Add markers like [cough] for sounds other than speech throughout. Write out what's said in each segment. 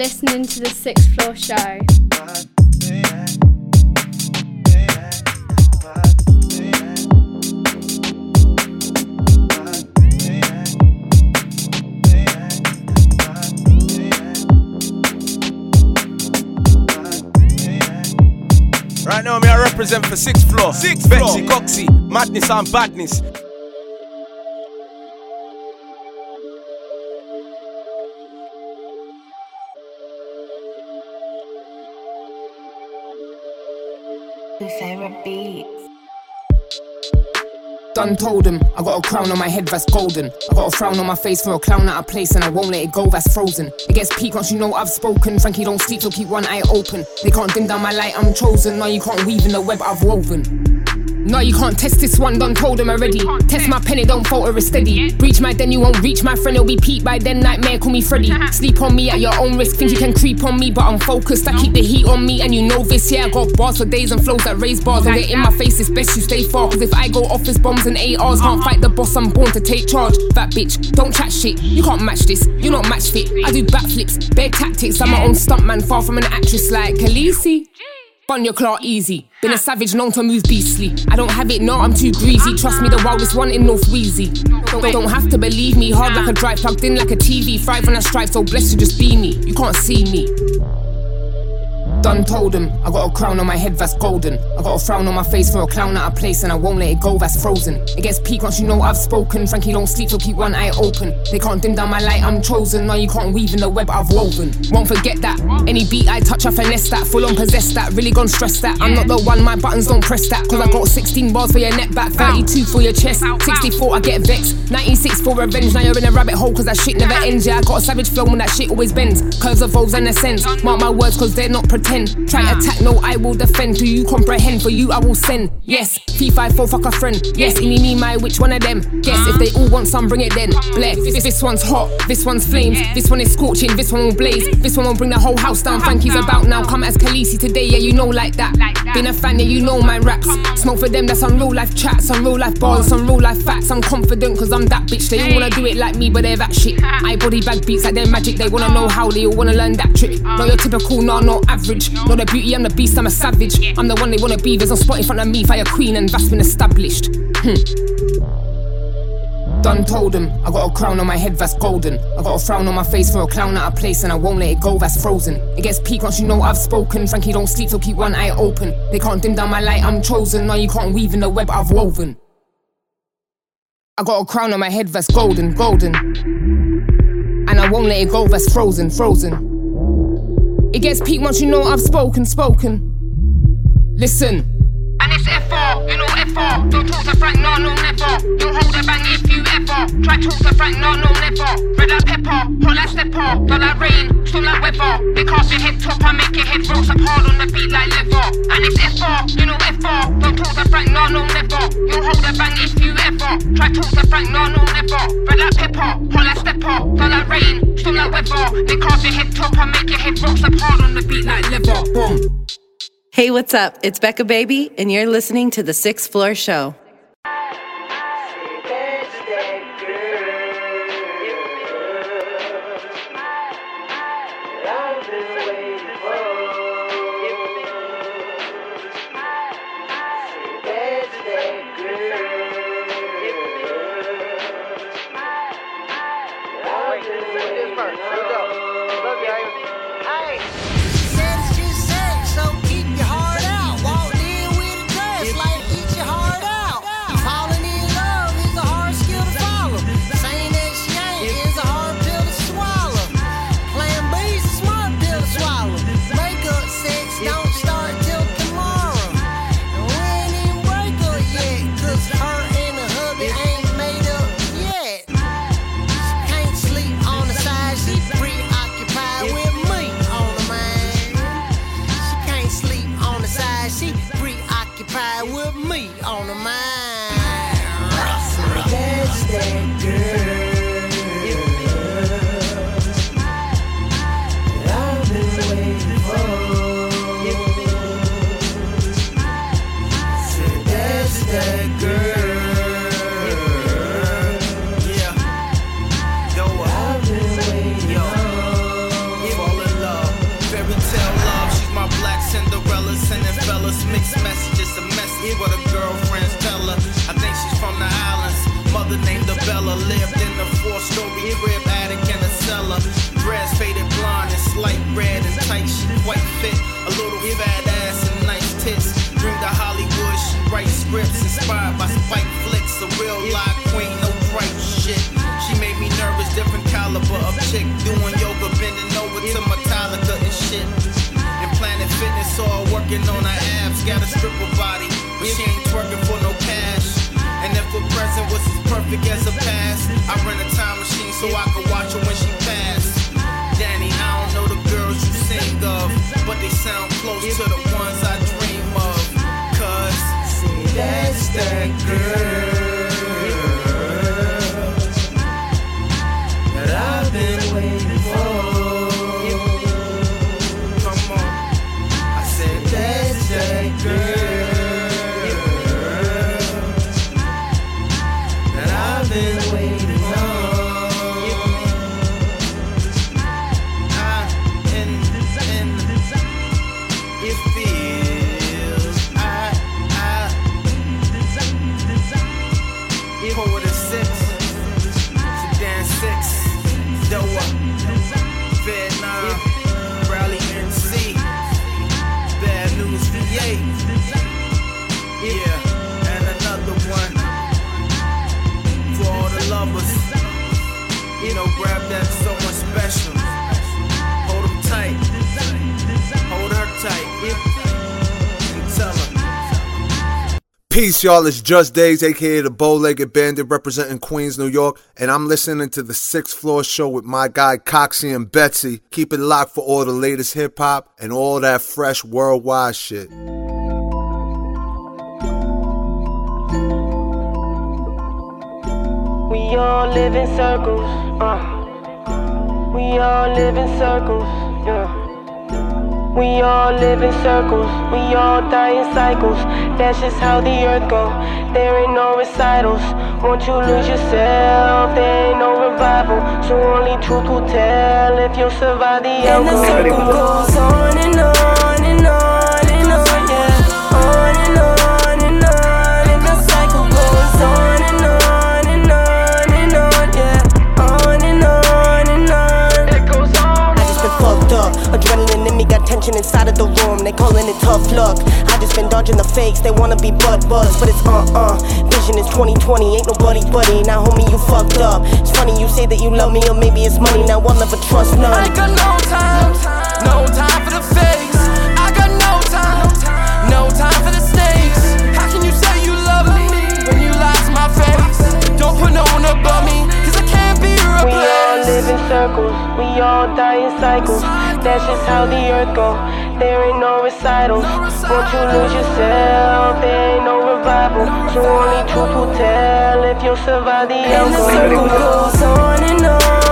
listening to the Sixth Floor Show. Right now, me I represent for sixth floor. Sixth Betsy, floor. Coxie, madness and badness. Favorite beats. Done told him, I got a crown on my head that's golden. I got a frown on my face for a clown out of place, and I won't let it go, that's frozen. It gets peak once you know I've spoken. Frankie don't sleep, so keep one eye open. They can't dim down my light, I'm chosen. Now you can't weave in the web I've woven. No, you can't test this one, done told him already. Test my pen, it don't falter, it's steady. Breach my den, you won't reach my friend, it'll be Pete by then. Nightmare, call me Freddy. Sleep on me at your own risk, think you can creep on me, but I'm focused. I keep the heat on me, and you know this. Yeah, I got bars for days and flows that raise bars. Don't get in my face, it's best you stay far. Cause if I go off, office bombs and ARs, can't fight the boss, I'm born to take charge. That bitch, don't chat shit, you can't match this, you're not match fit. I do backflips, bare tactics, I'm my own stuntman, far from an actress like Khaleesi. Bun your claw easy. Been a savage, known to move beastly. I don't have it, no, I'm too greasy. Trust me, the wildest one in North Wheezy. Don't, don't have to believe me. Hard like a drive, plugged in like a TV. Thrive on a stripe, so blessed to just be me. You can't see me. Done told him, I got a crown on my head that's golden. I got a frown on my face for a clown out of place, and I won't let it go, that's frozen. It gets peak once you know I've spoken. Frankie don't sleep, so keep one eye open. They can't dim down my light, I'm chosen. Now you can't weave in the web I've woven. Won't forget that. Any beat I touch, I finesse that. Full on possess that, really gon' stress that. I'm not the one, my buttons don't press that. Cause I got 16 bars for your neck back, 32 for your chest, 64 I get vexed. 96 for revenge, now you're in a rabbit hole cause that shit never ends. Yeah, I got a savage flow when that shit always bends. Curves evolves and ascends. Mark my words cause they're not pretend. Try attack, no, I will defend. Do you comprehend? For you, I will send. Yes, P54, fuck a friend. Yes, any me, my, which one of them? Guess if they all want some, bring it then. Bless. This, this one's hot, this one's flames, this one is scorching, this one will blaze, this one will bring the whole house down. Frankie's about now, come as Khaleesi today, yeah, you know like that. Been a fan, yeah, you know my raps. Smoke for them, that's on real life chats, on real life bars, on real life facts. I'm confident cause I'm that bitch. They all wanna do it like me, but they're that shit. I body bag beats like they're magic, they wanna know how, they all wanna learn that trick. Not your typical, nah, not average. Not the beauty, I'm the beast, I'm a savage. I'm the one they wanna be. There's no spot in front of me, fire queen, and that's been established. Hmm. Done told him, I got a crown on my head that's golden. I got a frown on my face for a clown out of place, and I won't let it go, that's frozen. It gets peak once you know I've spoken. Frankie don't sleep, so keep one eye open. They can't dim down my light, I'm chosen. Now you can't weave in the web I've woven. I got a crown on my head that's golden, golden. And I won't let it go, that's frozen, frozen. It gets peak once you know I've spoken, spoken. Listen. And it's F4, you know F4. Don't talk to Frank, no, no, never. Don't hold a bang if you ever. Try talk to Frank, no, no, never. Red like pepper, hot like stepper. Don't like rain, storm like weather. They cast your head top, I make your head roll up hard on the beat like leather. And it's F4, you know F4. Don't talk to Frank, no, no, never. Don't hold a bang if you ever. Try talk to Frank, no, no, never. Red like pepper, hot like stepper. Don't like rain, storm like weather. They cast your head top, I make your head roll up hard on the beat like leather. Boom. Hey, what's up? It's Becca Baby, and you're listening to The Sixth Floor Show. Twerking for no cash. And if a present was as perfect as a past, I rent a time machine so I could watch her when she passed. Danny, I don't know the girls you sing of, but they sound close to the ones I dream of. Cause that's that girl Peace, y'all. It's Just Days, aka the Bow Legged Bandit, representing Queens, New York, and I'm listening to the Sixth Floor Show with my guy Coxie and Betsy. Keep it locked for all the latest hip hop and all that fresh worldwide shit. We all live in circles, uh. We all live in circles, yeah. We all live in circles, we all die in cycles. That's just how the earth go. There ain't no recitals. Once you lose yourself, there ain't no revival. So only truth will tell if you'll survive the And the circle goes on and on inside of the room. They calling it tough luck. I just been dodging the fakes. They wanna be butt buzz, but it's uh uh. Vision is 2020. Ain't nobody buddy. Now homie, you fucked up. It's funny you say that you love me or maybe it's money. Now I'll never trust none. I got no time, no time for the fakes. I got no time, no time for the snakes. How can you say you love me when you lie to my face? Don't put no one above me, cause I can't be replaced. Live in circles, we all die in cycles. That's just how the earth go. There ain't no recitals. Once you lose yourself, there ain't no revival. So only truth will tell if you'll survive the And the circle goes on and on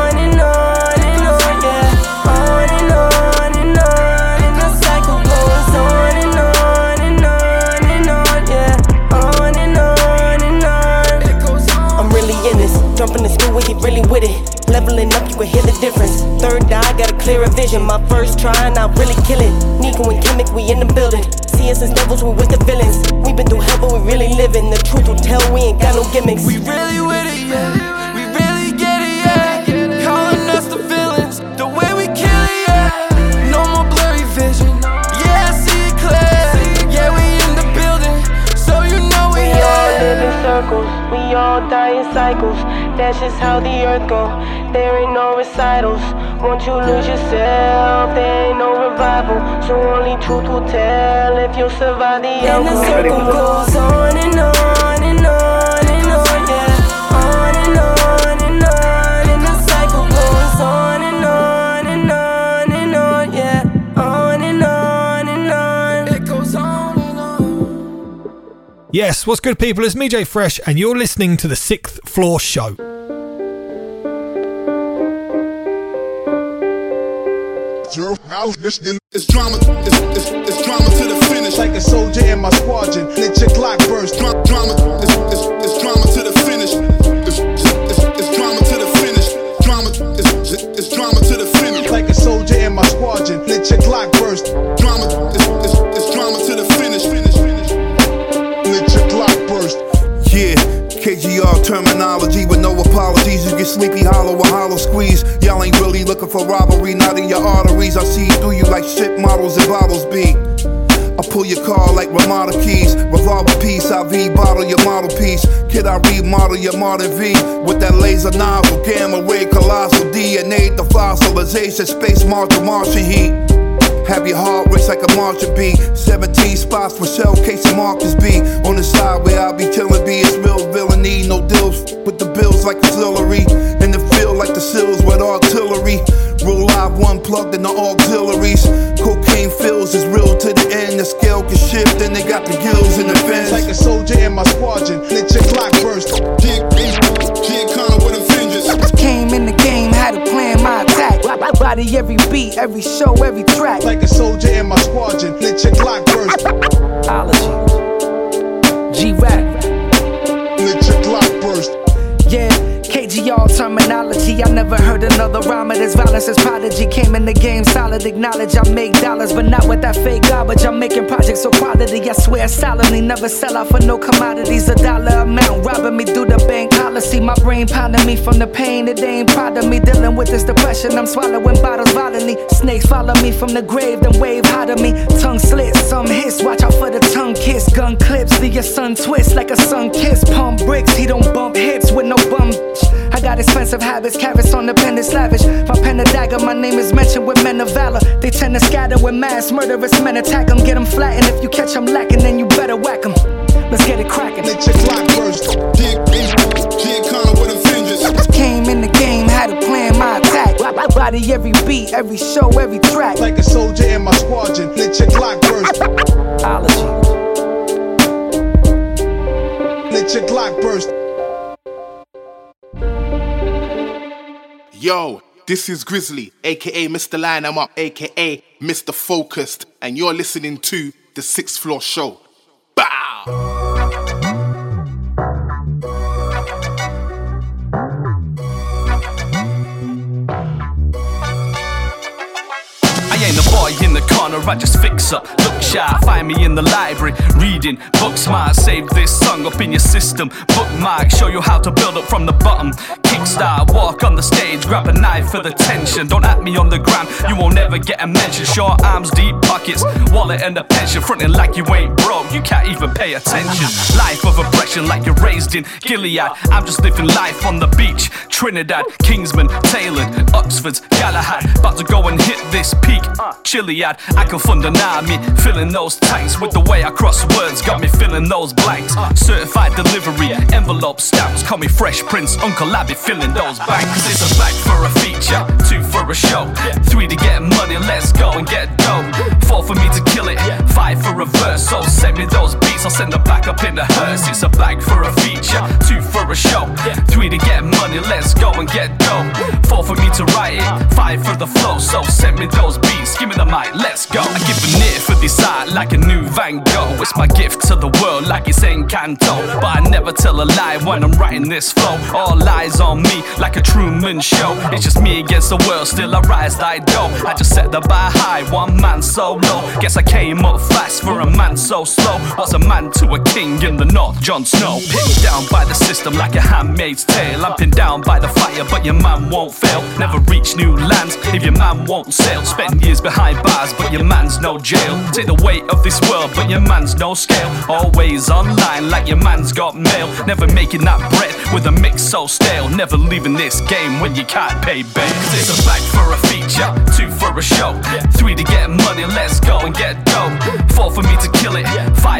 vision. My first try, and I really kill it. Nico and Kemic, we in the building. See us as devils, we with the villains. We been through hell, but we really living. The truth will tell, we ain't got no gimmicks. We really with it, yeah. We really get it, yeah. Calling us the villains, the way we kill it, yeah. No more blurry vision, yeah, I see it clear. Yeah, we in the building, so you know we We all live in circles, we all die in cycles. That's just how the earth go. There ain't no recitals. Once you lose yourself, there ain't no revival. So only truth will tell if you'll survive the And the outcome. circle goes on and on and on and on, yeah. On and on and on, and the cycle goes on and on and on and on, yeah. On and on and on. It goes on and on. Yes, what's good, people? It's me, Jay Fresh, and you're listening to the Sixth Floor Show. It's drama, it's, it's, it's drama to the finish. Like a soldier in my squadron, let your Glock burst. Dra- drama, it's, it's, it's drama to the finish. It's, it's, it's drama to the finish. Drama, it's, it's, it's drama to the finish. Like a soldier in my squadron, let your Glock burst. Drama, it's, it's, it's drama to the finish. Finish, finish. Let your Glock burst. Yeah. KGR Termanology with no apologies. You get sleepy, hollow, or hollow squeeze. Looking for robbery, not in your arteries. I see through you like shit models and bottles be. I pull your car like Ramada keys. Revolver piece, IV bottle your model piece. Kid, I remodel your modern V with that laser nozzle, gamma ray, colossal DNA, the fossilization, space martial Martian heat. Have your heart race like a Martian beat. 17 spots for shell case and Marcus B. On the side where I be killing B. It's real villainy, no deals with the bills like auxiliary. In the field like the seals with artillery. Real live one plugged in the auxiliaries. Cocaine fills is real to the end. The scale can shift and they got the gills in the fence. Like a soldier in my squadron. Let your Glock burst. Jig, Jig Connor with a vengeance. Came in the game, had to plan my attack. Body every beat, every show, every track. Like a soldier in my squadron. Let your Glock burst. Ology. G KGR Termanology. I never heard another rhyme of this violence as prodigy. Came in the game solid, acknowledge I make dollars, but not with that fake garbage. I'm making projects so quality. I swear solemnly, never sell out for no commodities. A dollar amount robbing me through the bank policy. My brain pounding me from the pain. It ain't proud of me dealing with this depression. I'm swallowing bottles violently. Snakes follow me from the grave, then wave hot of me. Tongue slits, some hiss. Watch out for the tongue kiss. Gun clips, see your son twist like a sun kiss. Pump bricks, he don't bump hips with no bum. I got expensive habits, carrots on the pen is lavish. My pen a dagger, my name is mentioned with men of valor. They tend to scatter with mass murderous men attack them, get them flattened. If you catch them lacking, then you better whack them. Let's get it cracking. Let your Glock burst. Jig, Jig Connor with a vengeance. Came in the game, had to plan my attack. Body every beat, every show, every track. Like a soldier in my squadron. Let your Glock burst. Ology. Let your clock burst. Yo, this is Grizzly, aka Mr. Line I'm Up, aka Mr. Focused, and you're listening to The Sixth Floor Show. Bow! I ain't a boy in the corner, I just fix up. Look find me in the library, reading books. Might save this song up in your system. Bookmark, show you how to build up from the bottom. Kickstart, walk on the stage, grab a knife for the tension. Don't at me on the gram, you won't ever get a mention. Short arms, deep pockets, wallet and a pension. Fronting like you ain't broke, you can't even pay attention. Life of oppression, like you're raised in Gilead. I'm just living life on the beach. Trinidad, Kingsman, Taylor, Oxford's, Galahad. About to go and hit this peak. Chiliad, I can fund an army, filling those tanks with the way I cross words, got me filling those blanks. Certified delivery, envelope stamps, call me Fresh Prince, Uncle Abby filling those banks. It's a bag for a feature, two for a show, three to get money, let's go and get dough. Four for me to kill it, five for a verse. So send me those beats, I'll send them back up in the hearse. It's a bag for a feature, two for a show, three to get money, let's go and get dough. Four for me to write it, five for the flow. So send me those beats, give me the mic, let's go. I give an ear for this art like a new Van Gogh. It's my gift to the world like it's Encanto. But I never tell a lie when I'm writing this flow. All eyes on me like a Truman show. It's just me against the world, still I rise like dough. I just set the bar high, one man so low. Guess I came up fast for a man so slow. Was a man to a king in the north, Jon Snow. Pinned down by the system like a handmaid's tale. I'm pinned down by the fire, but your man won't fail. Never reach new lands if your man won't sail. Spend years behind bars, but your man's no jail. Take the weight of this world, but your man's no scale. Always online, like your man's got mail. Never making that bread with a mix so stale. Never leaving this game when you can't pay bail. It's a bag for a feature, two for a show, three to get money, let's go and get dough. Four for me to kill it,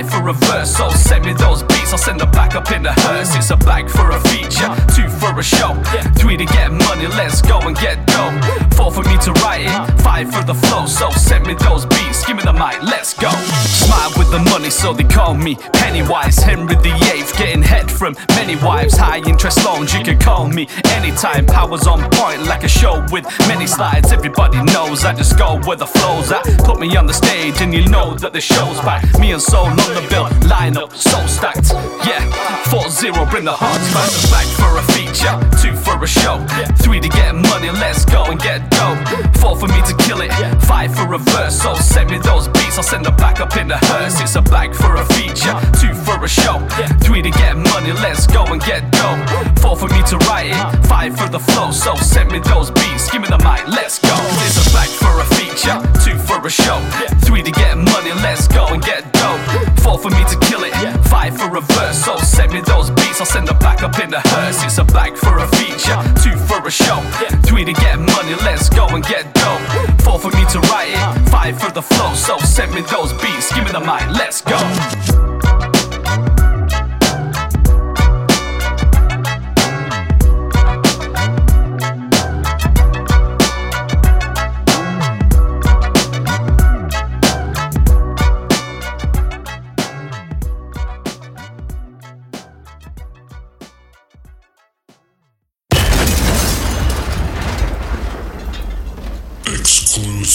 for a verse. So send me those I'll send them back up in the hearse. It's a bag for a feature, two for a show, three to get money, let's go and get dough. Four for me to write it, five for the flow. So send me those beats, give me the mic, let's go. Smile with the money, so they call me Pennywise. Henry VIII, getting head from many wives. High interest loans, you can call me anytime. Powers on point, like a show with many slides. Everybody knows I just go where the flow's at. Put me on the stage, and you know that the show's back. Me and Soul on the bill, line up, so stacked. Yeah, 4 0, bring the hearts back. A bag for a feature, two for a show, three to get money, let's go and get dough. Four for me to kill it, five for a verse. So send me those beats, I'll send them back up in the hearse. It's a bag for a feature, two for a show, three to get money, let's go and get dough. Four for me to write it, five for the flow. So send me those beats, give me the mic, let's go. It's a back for a feature, two for a show, three to get money, let's go and get dough. Four for me to kill it, five for a verse. So send me those beats, I'll send them back up in the hearse. It's a back for a feature, two for a show, three to get money, let's go and get dope. Four for me to write it, five for the flow. So send me those beats, give me the mic, let's go.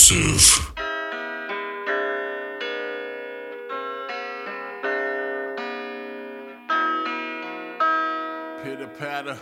Pitter patter.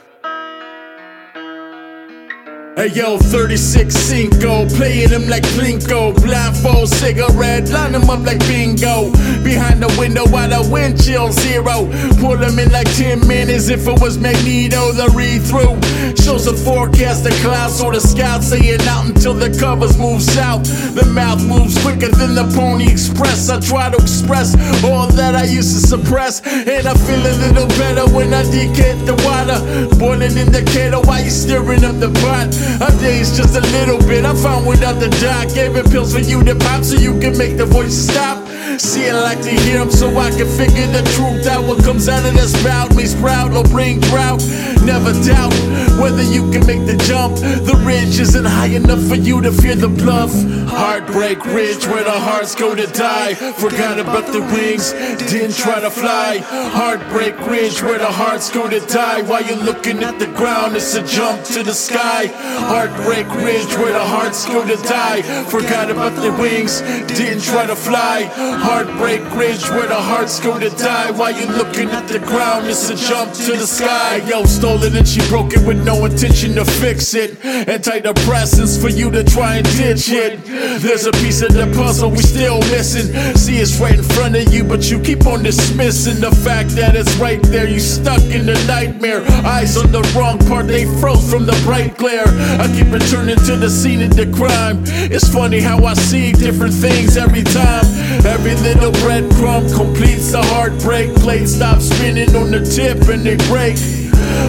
Hey yo, 36 Cinco, playing them like Plinko. Blindfold cigarette, line them up like bingo. Behind the window while the wind chill zero. Pull them in like 10 minutes if it was Magneto, the read through. Shows the forecast, the clouds or the scouts saying out until the covers move south. The mouth moves quicker than the Pony Express. I try to express all that I used to suppress. And I feel a little better when I decant the water. Boiling in the kettle while you stirring up the pot. A day's just a little bit. I found without the doc. Gave it pills for you to pop so you can make the voices stop. See, I like to hear them so I can figure the truth out. What comes out of the spout may sprout or bring drought. Never doubt whether you can make the jump. The ridge isn't high enough for you to fear the bluff. Heartbreak Ridge, where the hearts go to die. Forgot about the wings, didn't try to fly. Heartbreak Ridge, where the hearts go to die. While you're looking at the ground, it's a jump to the sky. Heartbreak Ridge, where the hearts go to die. Forgot about the wings, didn't try to fly. Heartbreak Ridge, where the hearts go to die. While you're looking at the ground, it's a jump to the sky. Yo, stole it and she broke it with no intention to fix it. Antidepressants for you to try and ditch it. There's a piece of the puzzle we still missing. See, it's right in front of you, but you keep on dismissing the fact that it's right there. You stuck in the nightmare. Eyes on the wrong part, they froze from the bright glare. I keep returning to the scene of the crime. It's funny how I see different things every time. Every little breadcrumb completes the heartbreak. Blade stops spinning on the tip and they break.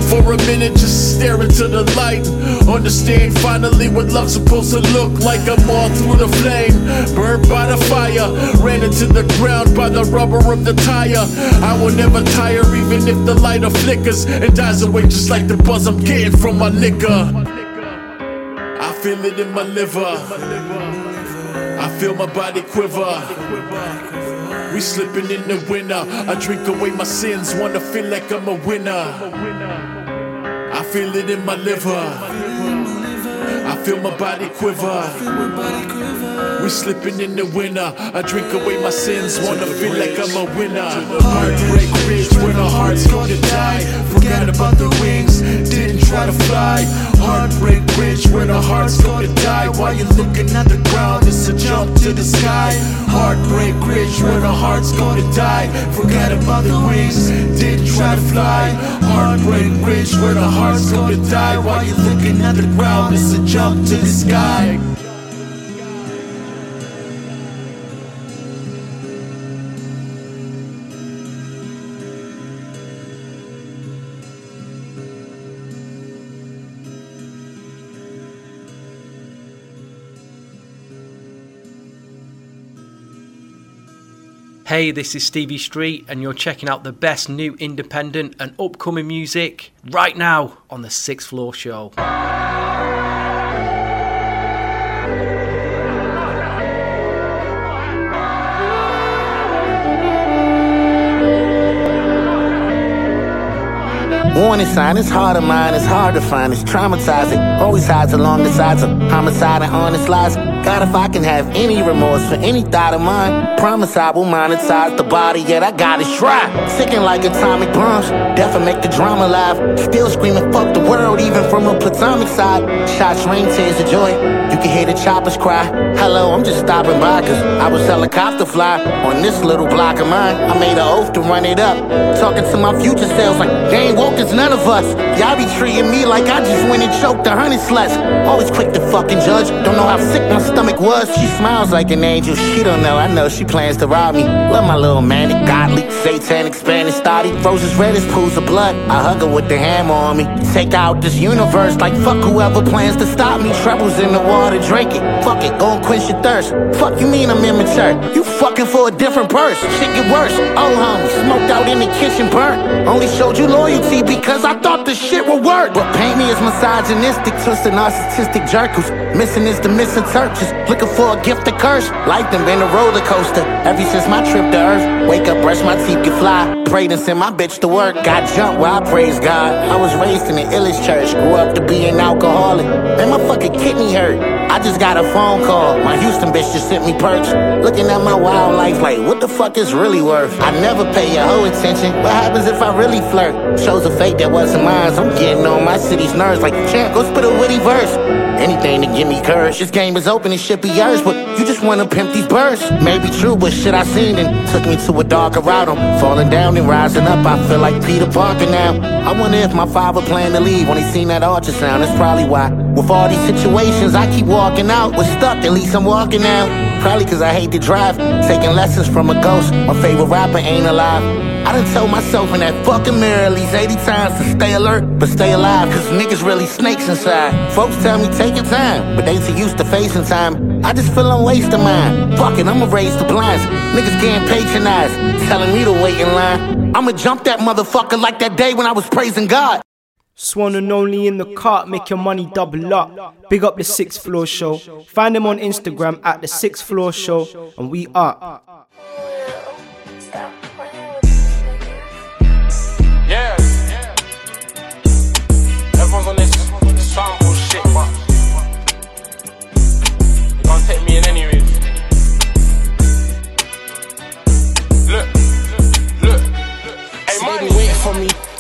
For a minute, just stare into the light. Understand finally what love's supposed to look like. I'm all through the flame, burned by the fire. Ran into the ground by the rubber of the tire. I will never tire, even if the lighter flickers and dies away, just like the buzz I'm getting from my liquor. I feel it in my liver. Feel my body quiver. We slipping in the winter. I drink away my sins, wanna feel like I'm a winner. I feel it in my liver. Feel my body quiver. We slipping in the winter. I drink away my sins, wanna feel like I'm a winner. Heartbreak Ridge, where the heart's gonna die. Forgot about the wings, didn't try to fly. Heartbreak Ridge, where the heart's gonna die. While you're looking at the ground, it's a jump to the sky. Heartbreak Ridge, where the heart's gonna die. Forgot about the wings, didn't try to fly. Heartbreak Ridge, where the heart's gonna die. While you're looking at the ground, it's a jump to the sky. Hey, this is Stevie Street, and you're checking out the best new independent and upcoming music right now on the Sixth Floor Show. Warning sign, it's hard to mine, it's hard to find, it's traumatizing. Always hides along the sides of homicide and honest lies. God, if I can have any remorse for any thought of mine, promise I will monetize the body, yet I gotta try. Sicking like atomic bombs, death will make the drama live. Still screaming, fuck the world, even from a platonic side. Shots rain, tears of joy. You can hear the choppers cry. Hello, I'm just stopping by, cause I was helicopter fly on this little block of mine. I made an oath to run it up. Talking to my future selves like, they ain't woke as none of us. Y'all be treating me like I just went and choked a honey sluts. Always quick to fucking judge. Don't know how sick my stomach was. She smiles like an angel. She don't know. I know she plans to rob me. Love my little manic, godly, satanic, Spanish thotty. Roses red as pools of blood. I hug her with the hammer on me. Take out this universe like fuck whoever plans to stop me. Troubles in the water, drink it. Fuck it, go and quench your thirst. Fuck you mean I'm immature? You fucking for a different purse. Shit get worse. Oh, homie, smoked out in the kitchen, burnt. Only showed you loyalty because I thought the shit would work. But paint me as misogynistic, twisted narcissistic jerk who's missing is the missing churches. Looking for a gift to curse. Life done been a roller coaster. Ever since my trip to Earth, wake up, brush my teeth, get fly. Prayed and send my bitch to work. Got jumped where I praise God. I was raised in the illest church, grew up to be an alcoholic. And my fucking kidney hurt. I just got a phone call. My Houston bitch just sent me perks. Looking at my wildlife like, what the fuck is really worth? I never pay your whole attention. What happens if I really flirt? Shows a fate that wasn't mine. I'm getting on my city's nerves like, champ, go spit a witty verse. Anything to give me courage. This game is open, it should be yours, but you just wanna pimp these bursts. Maybe true, but shit I seen and took me to a darker route. I'm falling down and rising up. I feel like Peter Parker now. I wonder if my father planned to leave when he seen that ultrasound. That's probably why. With all these situations, I keep walking out. We're stuck, at least I'm walking out. Probably cause I hate to drive. Taking lessons from a ghost. My favorite rapper ain't alive. I done told myself in that fucking mirror at least 80 times to stay alert, but stay alive, cause niggas really snakes inside. Folks tell me take your time, but they too used to facing time. I just feel I'm wasting mine. Fuck it, I'ma raise the blinds. Niggas getting patronized, telling me to wait in line. I'ma jump that motherfucker like that day when I was praising God. Swan and only in the cart, make your money double up. Big up the sixth floor show. Find them on Instagram at the sixth floor show, and we are.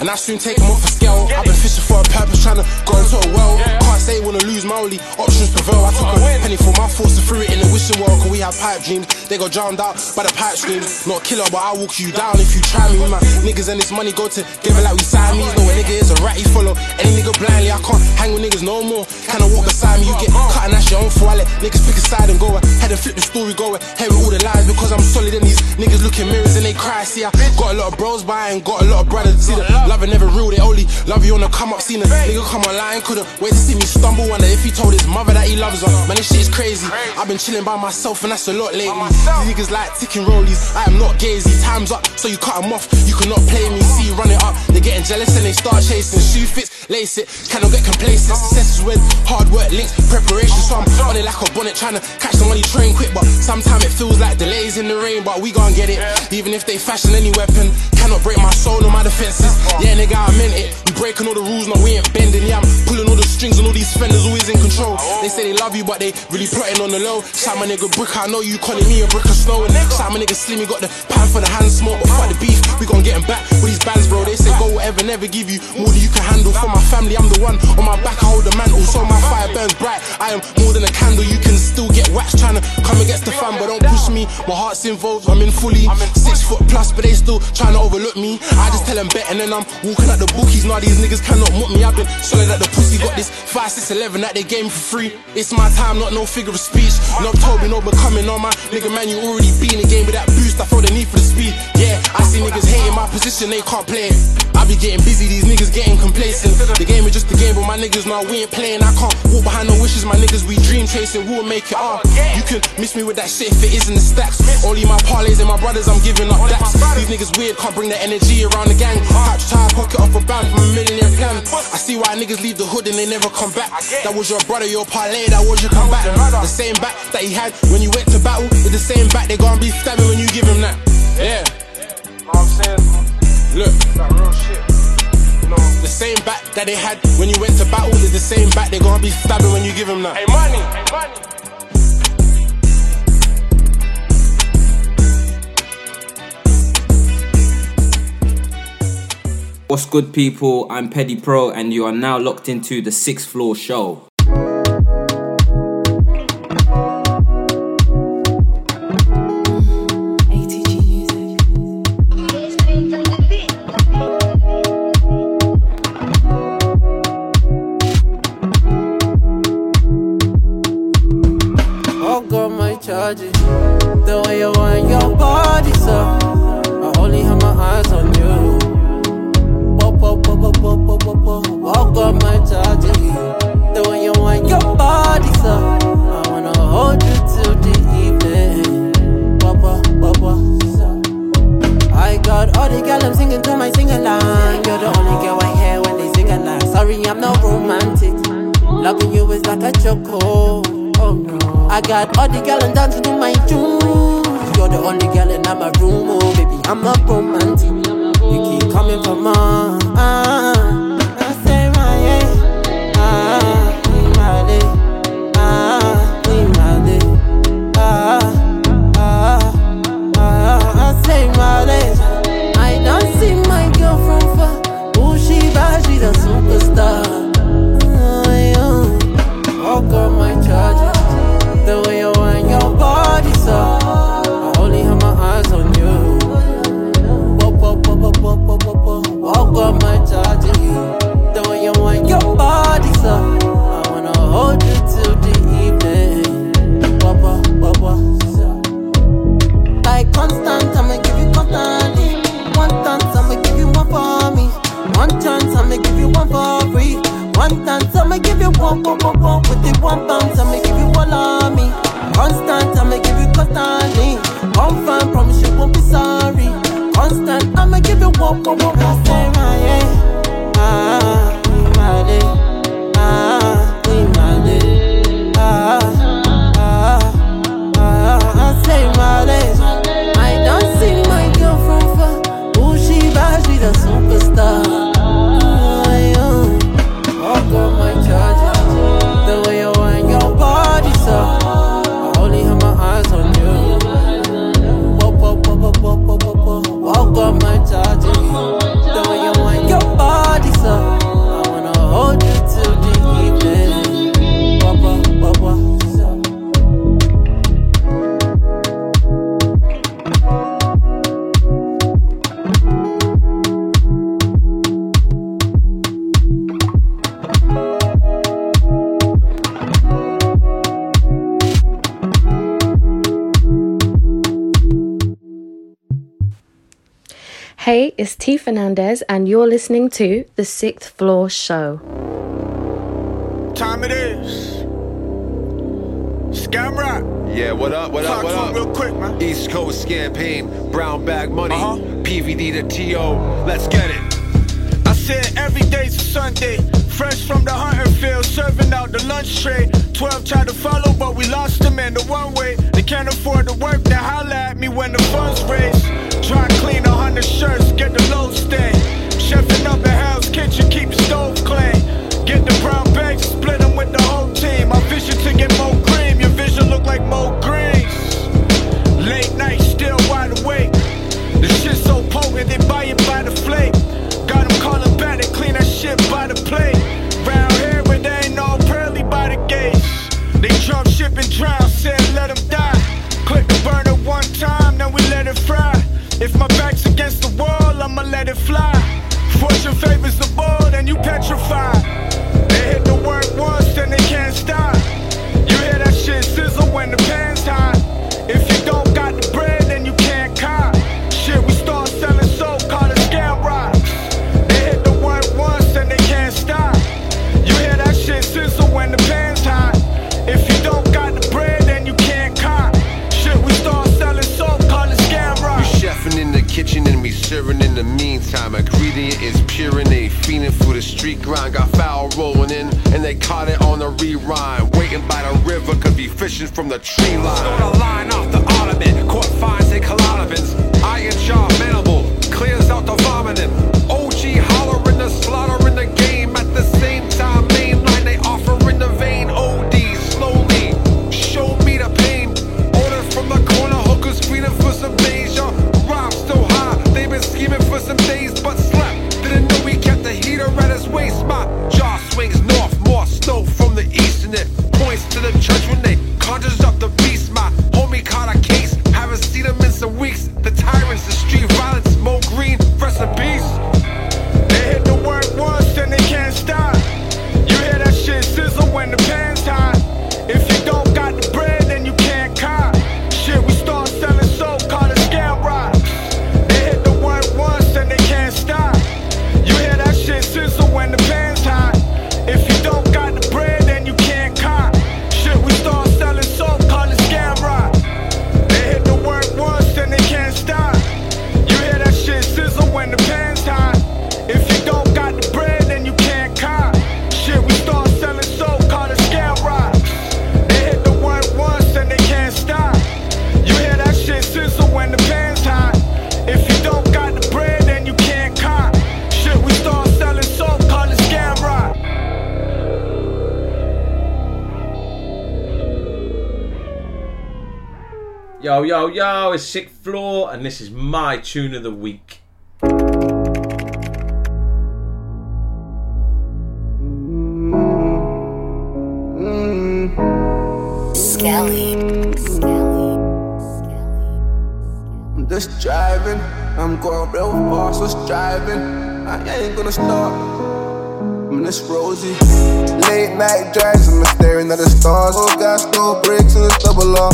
And I soon take them off the scale. I've been fishing for a purpose, trying to go into a well. Can't say wanna lose, my only options prevail. I took a penny for my thoughts and threw it in the wishing well. Cause we have pipe dreams, they got drowned out by the pipe streams. Not a killer, but I'll walk you down if you try me. My niggas and this money go together like we Siamese. Know a nigga is a rat, he follow any nigga blindly. I can't hang with niggas no more. Kinda walk beside me, you get cut and that's your own fault. I let niggas pick a side and go ahead and flip the story, go ahead with all the lies because I'm solid and these niggas look in mirrors and they cry. See, I got a lot of bros by and got a lot of brothers. See, the love never real, they only love you on the come up. Seen a nigga come online, couldn't wait to see me stumble. Wonder if he told his mother that he loves her. Man, this shit is crazy. I've been chilling by myself and that's a lot lately. These niggas like ticking rollies. I am not gazy. Time's up, so you cut them off. You cannot play me. See, run it up. They getting jealous and they start chasing. Shoe fits, lace it. Cannot get complacent. Success is when hard work links preparation. So I'm on it like a bonnet, trying to catch the money train quick. But sometimes it feels like delays in the rain. But we gon' get it. Even if they fashion any weapon, cannot break my soul or my defenses. Yeah, nigga, I meant it. We breaking all the rules, no, we ain't bending. Yeah, I'm pulling all the strings and all these fenders always in control. They say they love you, but they really plotting on the low. Shout my nigga Brick, I know you calling me a brick of snow. And shout my nigga Slimmy got the pan for the hand smoke. But fuck the beef, we gon' get him back with these bands, bro. They say go whatever, never give you more than you can handle. For my family, I'm the one on my back, I hold the mantle. So my fire burns bright. I am more than a candle. You can still get waxed trying to come against the fan, but don't push me. My heart's involved, I'm in fully. Six foot plus, but they still trying to overlook me. I just tell them bet and then I'm walking at the bookies. Now these niggas cannot mock me. I've been solid at the pussy. Got this 5, 6, 11 that they gave me for free. It's my time, not no figure of speech. No told me, no becoming on my nigga man. You already been in the game with that boost. I feel the need for the speed. Yeah, I see niggas hating my position, they can't play it. I be getting busy, these niggas getting complacent. The game is just a game, but my niggas know we ain't playing. I can't walk behind no wishes, my niggas we dream chasing, we'll make it up. You can miss me with that shit if it isn't the stacks. Only my parlays and my brothers, I'm giving up daps. These niggas weird, can't bring the energy around the gang. Catch tie, pocket off a band from a millionaire plan. I see why niggas leave the hood and they never come back. That was your brother, your parlay, that was your comeback. The same back that he had when you went to battle, is the same back they gonna be stabbing when you give him that. Yeah. Know what I'm saying? Look. That real shit. The same back that they had when you went to battle is the same back they gonna be stabbing when you give them that. Hey, money. Hey, money. What's good, people? I'm Petty Pro, and you are now locked into the Sixth Floor Show. Singing to my sing along. You're the only girl I hear when they sing along. Sorry, I'm not romantic. Loving you is like a choco. Oh. I got all the girls dancing to my tune. You're the only girl in my room. Oh baby, I'm not romantic. You keep coming for more. Ah, The one bounce, I'ma give you all of me. Constant, I'ma give you constantly. Confirm, promise you won't be sorry. Constant, I'ma give you one, one, one, one. T Fernandez, and you're listening to The Sixth Floor Show. Time it is. Scam rap. Yeah, what up, what up, Talk what up? real quick, man. East Coast campaign, brown bag money, Uh-huh. PVD to TO, let's get it. I said every day's a Sunday. Fresh from the hunting field, serving out the lunch tray. 12 tried to follow, but we lost them in the one way. They can't afford to work, they holla at me when the funds raise. Try to clean a hundred shirts, get the load stay. Chefing up in Hell's Kitchen, keep the stove clean. Get the brown bags, split them with the whole team. My vision to get more cream, your vision look like more greens. Late night, still wide awake. The shit so potent, they buy it by the flake. Then they. You hear that shit sizzle when the pan's hot. If you don't got the bread, then you can't cop. Shit, we start selling soap, call it scam rocks. They hit the work once, and they can't stop. You hear that shit sizzle when the pan's hot. If you don't got the bread, then you can't cop. Shit, we start selling soap, call it scam rocks. chefing in the kitchen and we serving in the meantime. Ingredient is pure and they fiending for the street grind. Got foul rolling in and they caught it on the rewind. Waiting by the river, could be fishing from the tree line. Stole a line off the ottoman, caught fines and colonivans. Iron jaw manable, clears out the vomiting. OG hollering the slaughter Yo, yo, yo, it's Sick Floor, and this is my tune of the week. Skelly. I'm just driving, I'm going real fast, what's driving? I ain't gonna stop. I'm this rosy. Late night drives, I'm staring at the stars. No gas, no brakes, and it's double R.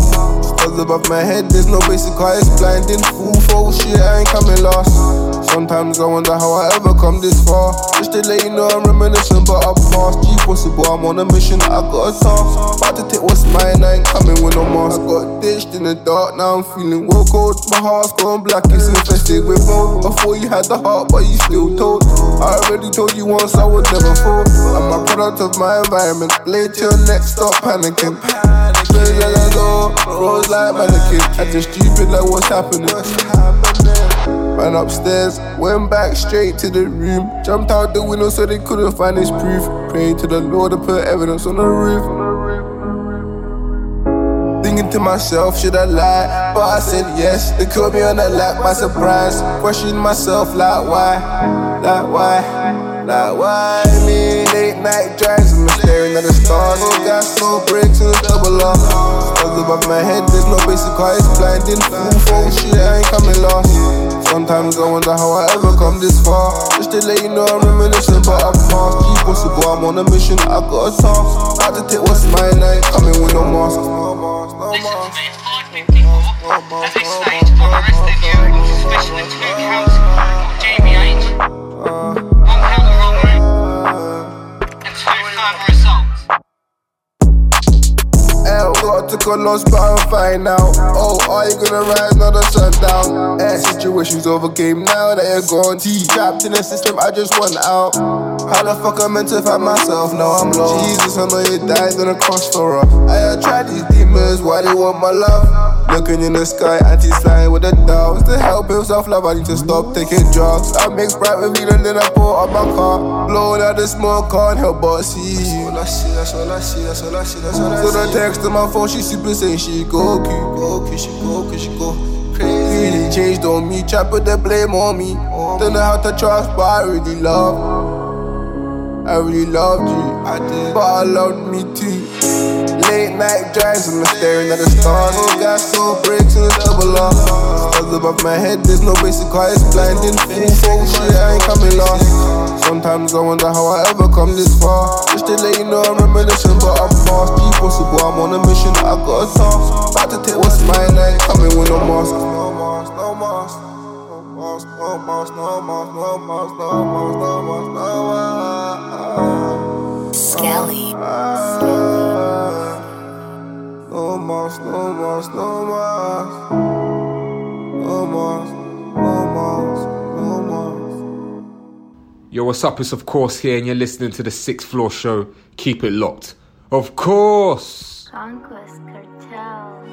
Stars above my head, there's no basic it's blinding. Full full shit, I ain't coming lost. Sometimes I wonder how I ever come this far. Just to let you know I'm reminiscing, but I'm past. G possible, I'm on a mission, I got a task. About to take what's mine, I ain't coming with no mask. I got ditched in the dark, now I'm feeling real cold. My heart's gone black, it's infested with mold. Thought you had the heart, but you still told. I already told you once I would never fall. I'm a product of my environment. Lay to your neck, stop panicking. Straight like I go, froze like mannequin. Acting stupid like what's happening. Ran upstairs, went back straight to the room. Jumped out the window so they couldn't find his proof. Praying to the Lord to put evidence on the roof. Thinking to myself, should I lie? But I said yes. They caught me on the lap by surprise. Questioning myself, like why? Like why? Like why me? Late night drives I'm staring at the stars. No gas, no brakes, and double R. Stars above my head, there's no basic car, it's blinding. Full full shit, I ain't coming lost. Sometimes I wonder how I ever come this far. Just to let you know I'm reminiscing, but I'm past. G possible, I'm on a mission, I got a task. About to take what's mine, I ain't coming with no mask. No mask, no mask. At this stage, I've arrested you on suspicion of two counts of GBH, got a loss, but I'm fine now. Oh, are you gonna rise? Not a shutdown. Eh, situations over game now that you're gone. T trapped in the system, I just want out. How the fuck I meant to find myself? Now I'm lost. Jesus, I know you died on a cross for us. I tried these demons, why they want my love? Looking in the sky, anti flying with the doubts. To help him self love, I need to stop taking drugs. I mix bright with weed and then I pour out my car. Blowing out the smoke, can't help but see you. All I see, that's all I see, that's all I see, that's all I see. So the text on my phone, she super saying she go cute, go cute, she she go crazy. Really changed on me, try put the blame on me. Don't know how to trust, but I really love. I really loved you, I did, but I loved me too. Late night drives and I'm staring at the stars. No gas, no brakes, and double R. Stars above my head, there's no basic car, it's blinding. Full full shit, I ain't coming lost. Sometimes I wonder how I ever come this far. Just to let you know I'm reminiscing, but I'm past. G possible, I'm on a mission, I got a task. About to take what's mine, I ain't coming with no mask. No mask, no mask. No mask, no mask, no mask, no mask, no mask, no mask. No. Skelly. Ah, ah. No mask, no mask, no mask. No mask, no mask, no mask. Yo, what's up? It's of course here, and you're listening to the Sixth Floor Show. Keep it locked. Of course. Conquest Cartel.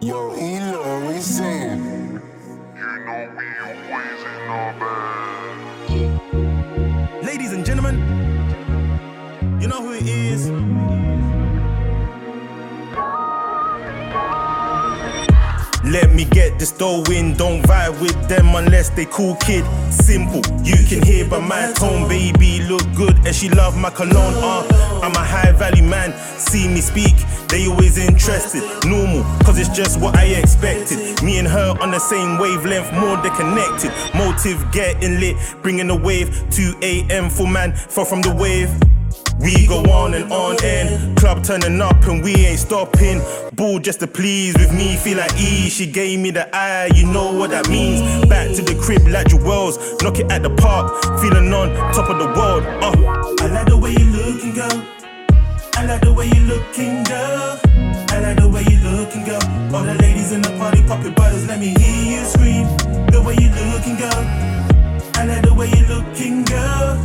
Yo, Elo, we sing. Ladies and gentlemen, you know who it is. Let me get this dough in, don't vibe with them unless they cool kid. Simple, you can hear by my tone, baby look good and she love my cologne. Uh, I'm a high value man, see me speak, they always interested. Normal, cause it's just what I expected. Me and her on the same wavelength, more than connected. Motive getting lit, bringing the wave. 2 a.m. for man, far from the wave. We go on and on and club turning up and we ain't stopping. Ball just to please with me, feel like E. She gave me the eye, you know what that means. Back to the crib like Jewels, knock it at the park, feeling on top of the world. Uh. I like the way you looking, girl. I like the way you looking, girl. I like the way you looking, girl. All the ladies in the party, pop your bottles, let me hear you scream. The way you looking, girl. I like the way you looking, girl.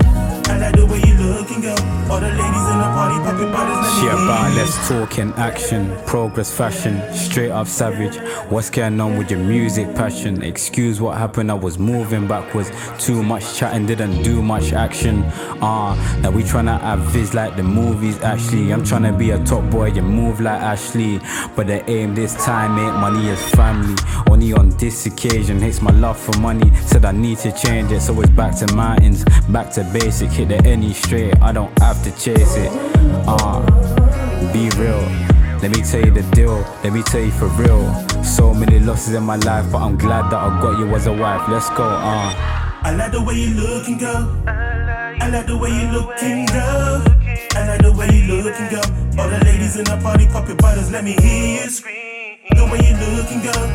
I like the way you looking, girl. All the ladies in the party, pop your bottles, let me Shit hear about let's talk in action, progress fashion, straight up savage. What's going on with your music passion? Excuse what happened, I was moving backwards. Too much chatting, didn't do much action. Ah, now we tryna have viz like the movies. Actually, I'm tryna be a top boy, you move like Ashley. But the aim this time ain't money, it's family. Only on this occasion, hates my love for money. Said I need to change it, so it's back to mountains, back to basic. Hit the any straight, I don't have to chase it. Ah, be real. Let me tell you the deal, let me tell you for real. So many losses in my life, but I'm glad that I got you as a wife. Let's go, uh. I like the way you looking, girl. I like the way you looking, girl. I like the way you looking, girl. All the ladies in the party, pop your bottles, let me hear you scream. The way you looking, girl.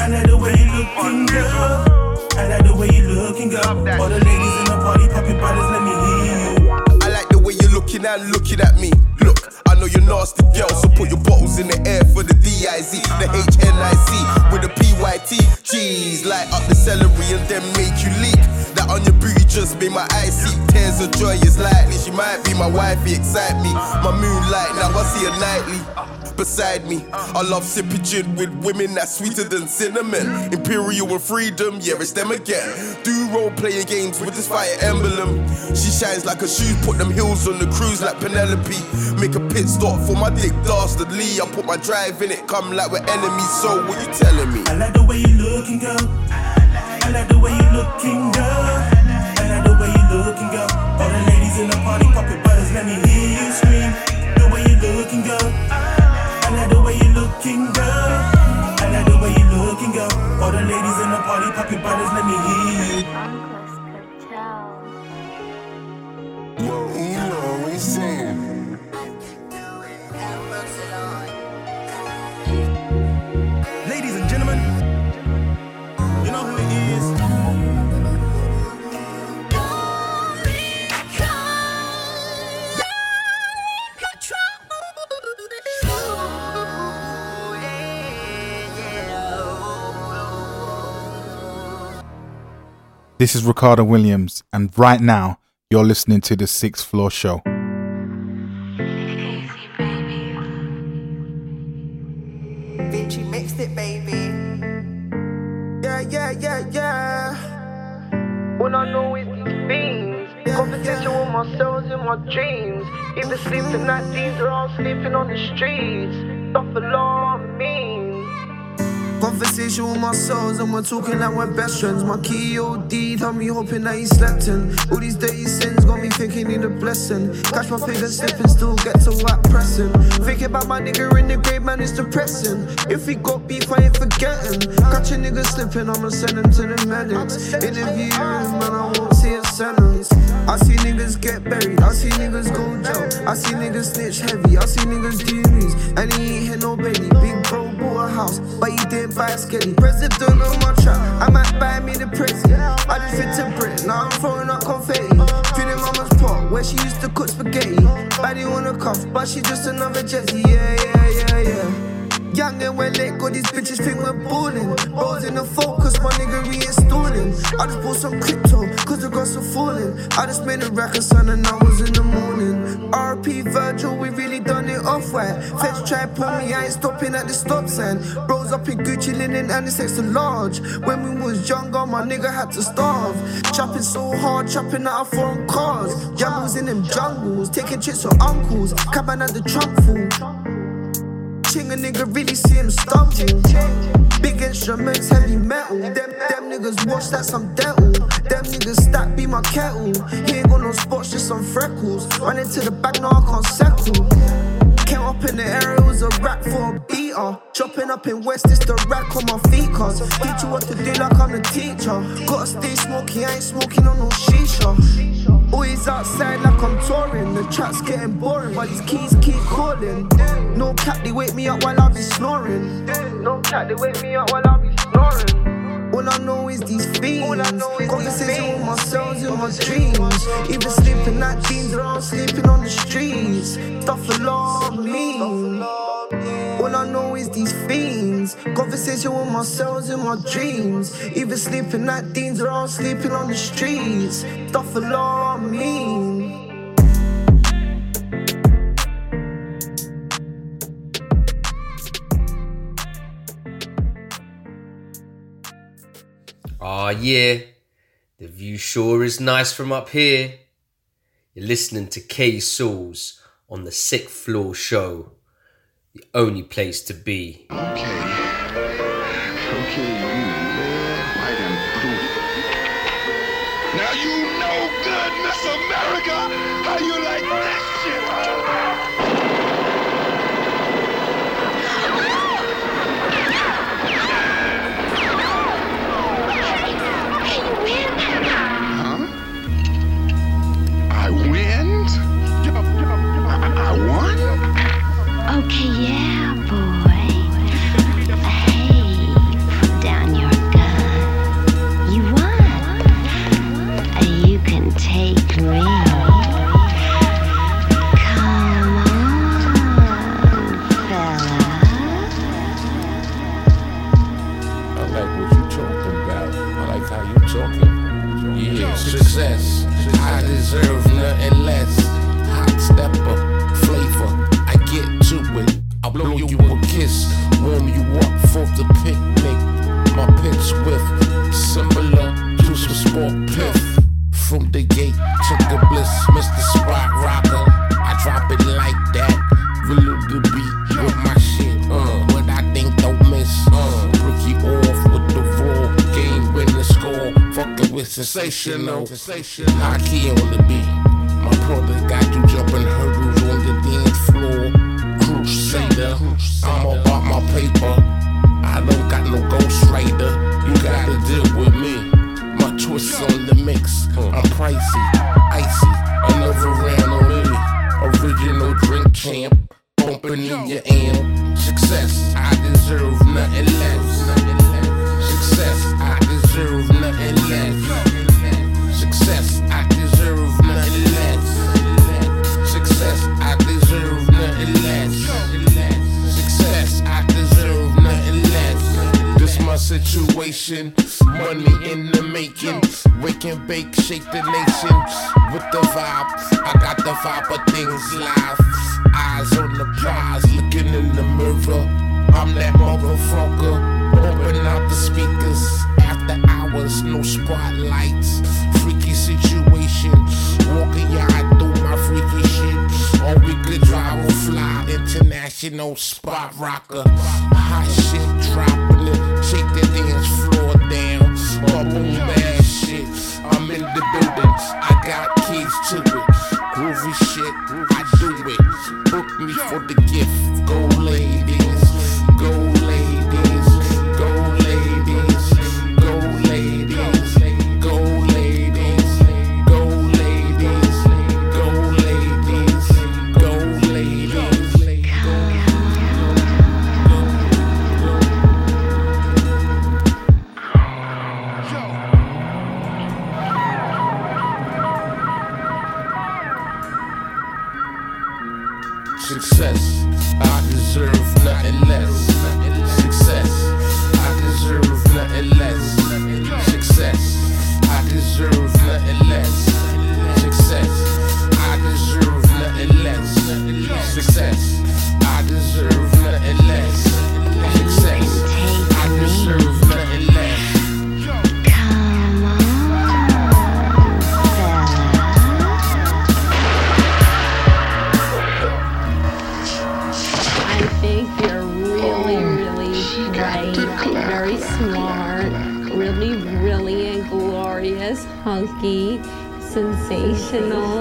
I like the way you looking, girl. I like the way you're looking, girl. All the ladies in the party, pop your bottles, let me hear you. I like the way you're looking and looking at me. Look, I know you're nasty, girl, so put your bottles in the air for the DIZ, the uh-huh. HNIC with the PYT. Jeez, light up the celery and then make you leak. That on your booty just be my see. Tears of joy is likely. She might be my wifey, excite me. My moonlight, now I see her nightly. Beside me, I love sipping gin with women that's sweeter than cinnamon. Imperial and freedom, yeah, it's them again. Do role playing games with this fire emblem. She shines like a shoe, put them heels on the cruise like Penelope. Make a pit stop for my dick dastardly. I put my drive in it, come like we're enemies. So what you telling me? I like the way you looking, girl. I like the way you looking, girl. I like the way you looking, girl. All the ladies in the party, pop your bottles, let me hear you scream. The way you looking, girl. I like the way you looking, girl. I like the way you looking, girl. All the ladies in the party, pop your bottles, let me hear you. Yo, you know what we saying. This is Ricardo Williams, and right now you're listening to the Sixth Floor Show. Vinci mixed it, baby. Yeah, yeah, yeah, yeah. When I know it's these things. Conversation with myself in my dreams. Either sleeping at these or I'm sleeping on the streets. Stuff alarm me. Conversation with my souls and we're talking like we're best friends. My key OD, tell me hoping that he slept in. All these dirty sins got me thinking need a blessing. Catch my fingers slipping, still get to what pressing. Thinking about my nigga in the grave, man, it's depressing. If he got beef, I ain't forgetting. Catch a nigga slipping, I'ma send him to the medics. Interview man, I won't see a sentence. I see niggas get buried, I see niggas go jail. I see niggas snitch heavy, I see niggas do news. And he ain't hit no baby. Big bro bought a house, but he didn't buy a skelly. President on my trap, I might buy me the president. I just fit to Brit, now I'm throwing up confetti. Feeling mama's pot, where she used to cook spaghetti. Baddie wanna cuff, but she just another Jessie. Yeah, yeah, yeah, yeah. Young and lit, got these bitches think we're balling. Balls in the focus, my nigga reinstalling. I just bought some crypto, cause the grass are falling. I just made a record, son, and I was in the morning. RP Virgil, we really done it off white. Feds try pull me, I ain't stopping at the stop sign. Bros up in Gucci linen and it's extra large. When we was younger, my nigga had to starve. Chopping so hard, chopping out of foreign cars. Jungles in them jungles, taking trips with uncles. Cabin at the trunk full. Ting, a nigga really see him stumble. Big instruments, heavy metal. Them, them niggas wash like some dental. Them niggas stack be my kettle. He ain't got no spots, just some freckles. Run into the back, now I can't settle. Up in the it was a rap for a beater. Chopping up in West, it's the rack on my feet, cuz. Teach you what to do like I'm the teacher. Gotta stay smoky, I ain't smoking on no shisha. Always outside like I'm touring. The trap's getting boring, but these keys keep calling. No cap, they wake me up while I be snoring. No cap, they wake me up while I be snoring. All I know is these fiends. Conversation with myself in my dreams. Even sleeping at jeans, or I'm sleeping on the streets. Stuff of me. All I know is these fiends. Conversation with myself in my dreams. Even sleeping at jeans, or I'm sleeping on the streets. Stuff a lot of me. Ah, yeah, the view sure is nice from up here. You're listening to K Souls on the Sixth Floor Show, the only place to be. Okay, k 爷 kiss, warm you up for the picnic. My pitch with similar to some sport piff. From the gate to the bliss, Mr. Spot Rocker. I drop it like that. Real the beat with my shit. Uh, what I think don't miss. Uh, rookie off with the raw game win the score. Fucking with sensational. High key on the beat. My brother got you jumping hurdles on the dance floor. Crusader. I'm about my paper. I don't got no ghostwriter. You gotta deal with me. My twists on the mix. I'm pricey, icy. Another round me. Original drink champ. Bumping in your amp. Success, I deserve nothing less. Success, I deserve nothing less. Success, situation, money in the making. Wake and bake, shake the nation with the vibe. I got the vibe of things live. Eyes on the prize, looking in the mirror. I'm that motherfucker. Open out the speakers. After hours, no spotlights. Freaky situation. Walking yard through my freaky shit. Or we could drive or fly. International spot rocker. Hot shit dropping it. Shake the dance floor down. Bubble bad shit. I'm in the building. I got keys to it. Groovy shit. I do it. Book me for the gift. Go ladies. Go sensational.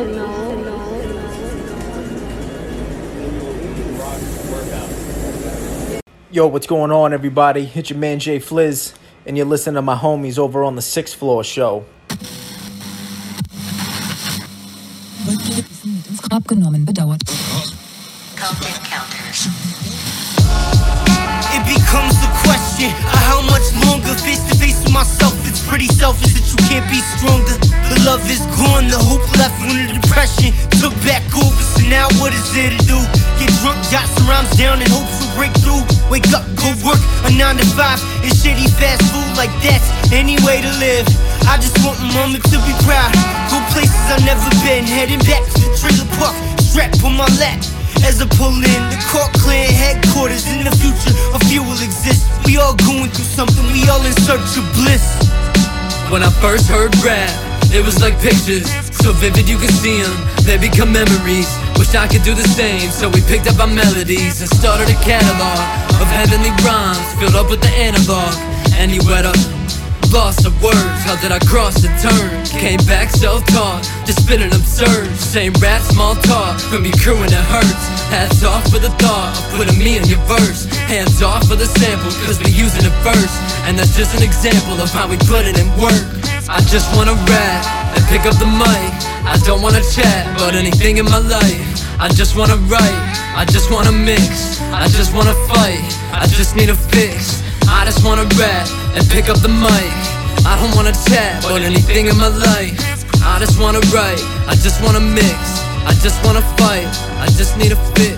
Yo, what's going on, everybody? It's your man Jay Fliz, and you're listening to my homies over on the Sixth Floor Show. abgenommen bedauert. It becomes a question how much longer face to face with myself. It's pretty selfish that you can't be stronger. The love is gone, the hope left when the depression took back over. So now what is there to do? Get drunk, jot some rhymes down, and hope for breakthrough. Wake up, go work a nine to five, and shitty fast food like that's any way to live. I just want a moment to be proud. Go places I've never been, heading back to the trailer park, strapped on my lap. As I pull in the court clear headquarters in the future, a few will exist. We all going through something, we all in search of bliss. When I first heard rap, it was like pictures, so vivid you could see them. They become memories. Wish I could do the same, so we picked up our melodies and started a catalog of heavenly rhymes filled up with the analog. Wet up. Lost of words, how did I cross and turn? Came back self-taught, just spitting absurd Same rap, small talk, from your crew and it hurts Hats off for the thought of putting me in your verse. Hands off for the sample, cause we using it first. And that's just an example of how we put it in work. I just wanna rap and pick up the mic. I don't wanna chat about anything in my life. I just wanna write, I just wanna mix I just wanna fight, I just need a fix I just wanna rap and pick up the mic. I don't wanna chat about anything in my life. I just wanna write, I just wanna mix. I just wanna fight, I just need a fit.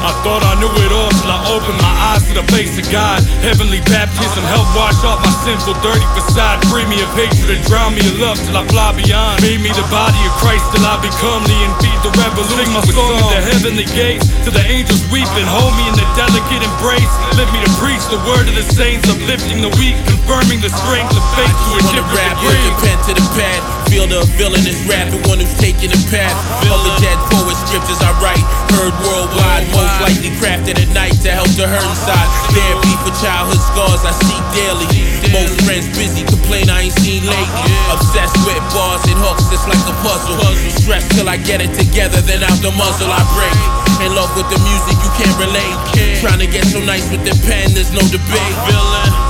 I thought I knew it all till I opened my to the face of God. Heavenly baptism helped wash off my sinful, dirty facade. Free me of hatred and drown me in love till I fly beyond. Made me the body of Christ till I become the and feed the revolution. Sing my song at the heavenly gates to the angels weeping. Hold me in the delicate embrace. Let me to preach the word of the saints, uplifting the weak, confirming the strength of faith to a different degree. pen to the pad. Feel the villainous rap, the one who's taking the path. Of the dead poet scriptures I write, heard worldwide. Most likely crafted at night to help the hurt inside. Therapy for childhood scars I seek daily. Most friends busy complain I ain't seen lately. Obsessed with bars and hooks, it's like a puzzle. Stressed till I get it together, then out the muzzle I break. In love with the music, you can't relate. Trying to get so nice with the pen, there's no debate. Villain.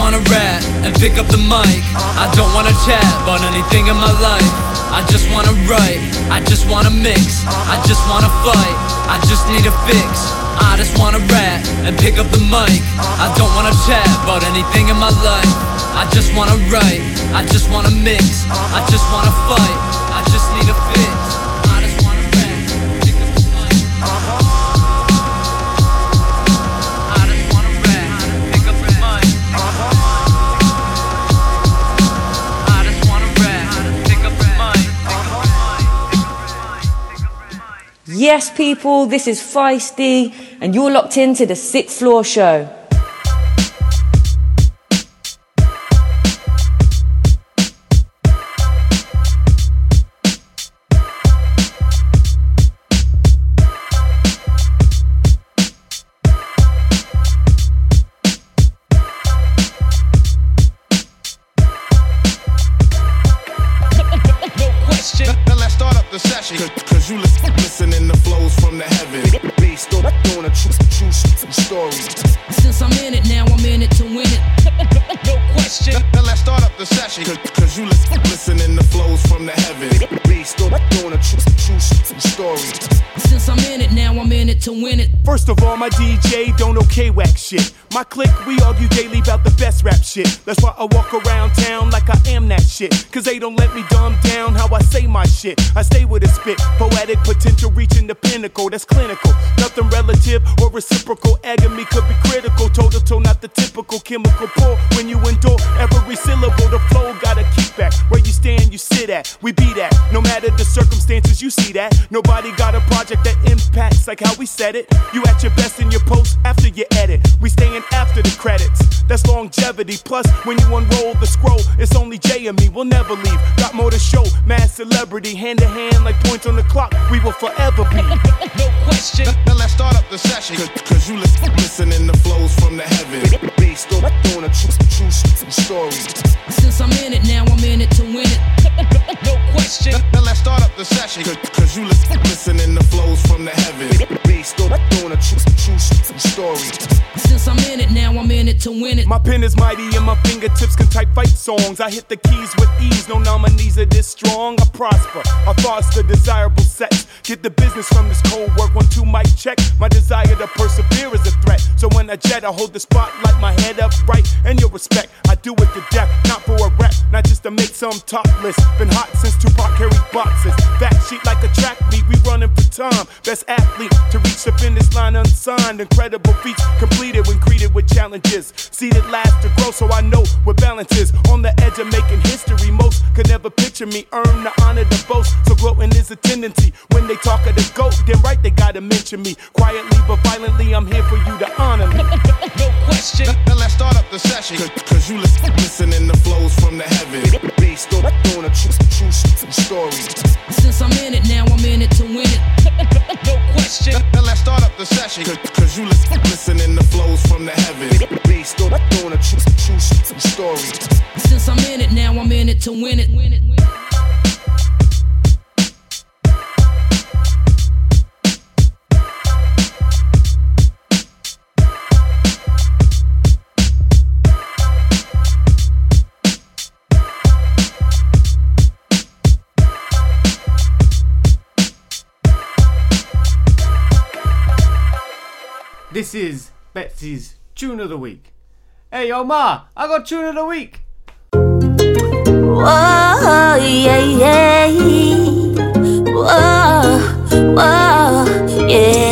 Wanna rap and pick up the mic. I don't wanna chat about anything in my life. I just wanna write, I just wanna mix, I just wanna fight, I just need a fix. I just wanna rap and pick up the mic. I don't wanna chat about anything in my life. I just wanna write, I just wanna mix, I just wanna fight, I just need a Yes, people, this is Feisty, and you're locked into the Sixth Floor Show. Start to win it. First of all, my DJ don't okay whack shit. My clique, we argue daily about the best rap shit. That's why I walk around town like I am that shit. Cause they don't let me dumb down how I say my shit. I stay with a spit, poetic potential reaching the pinnacle. That's clinical. Nothing relative or reciprocal. Agony could be critical. Toe to toe, not the typical chemical pull. When you endure every syllable, the flow gotta keep back. Where you stand, you sit at. We be that. No matter the circumstances, you see that. Nobody got a project that impacts like how we said it. You at your best in your post after you edit. We staying after the credits. That's longevity. Plus, when you unroll the scroll, it's only Jay and me. We'll never leave. Got more to show. Mass celebrity, hand to hand like points on the clock. We will forever be. [laughs] No question. Now let's start up the session. Cause, cause you listen, listening to flows from the heavens. Based on, on a true, true story. Since I'm in it now, I'm in it to win it. [laughs] No question. Now let's start up the session. Cause, cause you listen, listening to flows from the heavens. Based on, on a true, true story. Since I'm in it now, I'm in it to win it. My pen is mighty and my fingertips can type fight songs. I hit the keys with ease, no nominees are this strong. I prosper, I foster desirable sex. Get the business from this cold work, one two mic check. My desire to persevere is a threat. So when I jet, I hold the spotlight, my head up right, and your respect. I do it to death, not for a rap, not just to make some top list. Been hot since Tupac carried boxes. Back sheet like a track meet, we running for time. Best athlete to reach the finish line unsigned. Incredible feats completed when greeted with challenges. Seated last to grow, so I know what balance is. On the edge of making history, most could never picture me earn the honor to boast. So gloating is a tendency. When they talk of the goat, then right they gotta mention me. Quietly but violently, I'm here for you to honor me. [laughs] No question. Now let's start up the session. Cause, cause you listen, listening to flows from the heavens. Based on, on a true, true story. Since I'm in it now, I'm in it to win it. [laughs] No question. Now let's start up the session. Cause, cause you listen, listening to flows from the heavens. Based on, on a true, true story. Since I'm in it now, I'm in it to win it. Win it. Win it. This is Betsy's Tune of the Week. Hey, yo, Ma, I got Tune of the Week. Whoa, yeah, yeah. Whoa, whoa, yeah.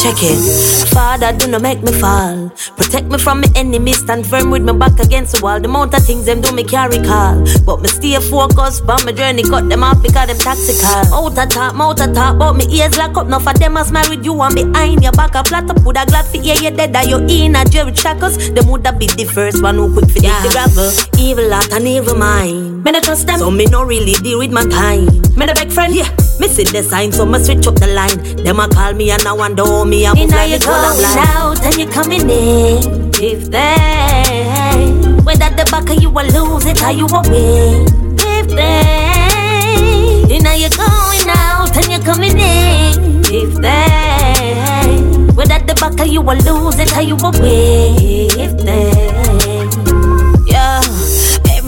Check it. Father, do not make me fall. Protect me from my enemies. Stand firm with my back against the wall. The amount of things them do me carry call. But me stay focused on my journey. Cut them off because them tactical. Out of talk, mouth of talk. But me ears lock up. Enough of them as married you and behind your back. A flat up. Would a glad for hear you dead. That you in a jail with shackles. Them would have be the first one who quick for yeah. the gravel. Evil heart and evil mind. Me no trust them. So me no really deal with my time. Me no beg friend. Yeah. Me see the sign. So me switch up the line. Them a call me and I wonder how me a move like the going out and you coming in. If they whether the back of you will lose it or you will win. If they now you're going out and you're coming in. If they whether the back of you will lose it or you will win. If they.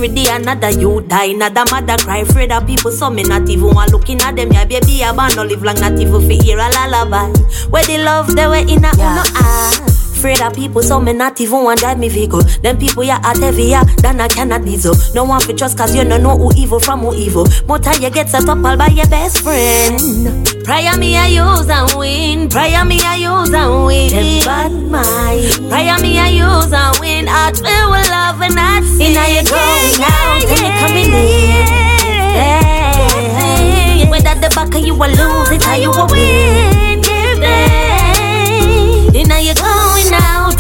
Every day another you die, another mother cry, afraid of people, so me not even want looking at them. Yeah, baby, a man no live long, not even fi hear a lullaby. Where the love, they were in a yeah. no eye. Ah. Afraid of people, so me not even want drive me vehicle. Them people ya are heavier than a can of diesel. No one fi trust cause you no know who evil from who evil. But how you get set up all by your best friend. Prior me I use and win. Prior me I use and win. Them bad mind. Prior me I use and win. Heart filled with love and not sin. Inna you going out and you coming in. Hey. Whether the back of you will lose it or you will win. Give them. Inna you going out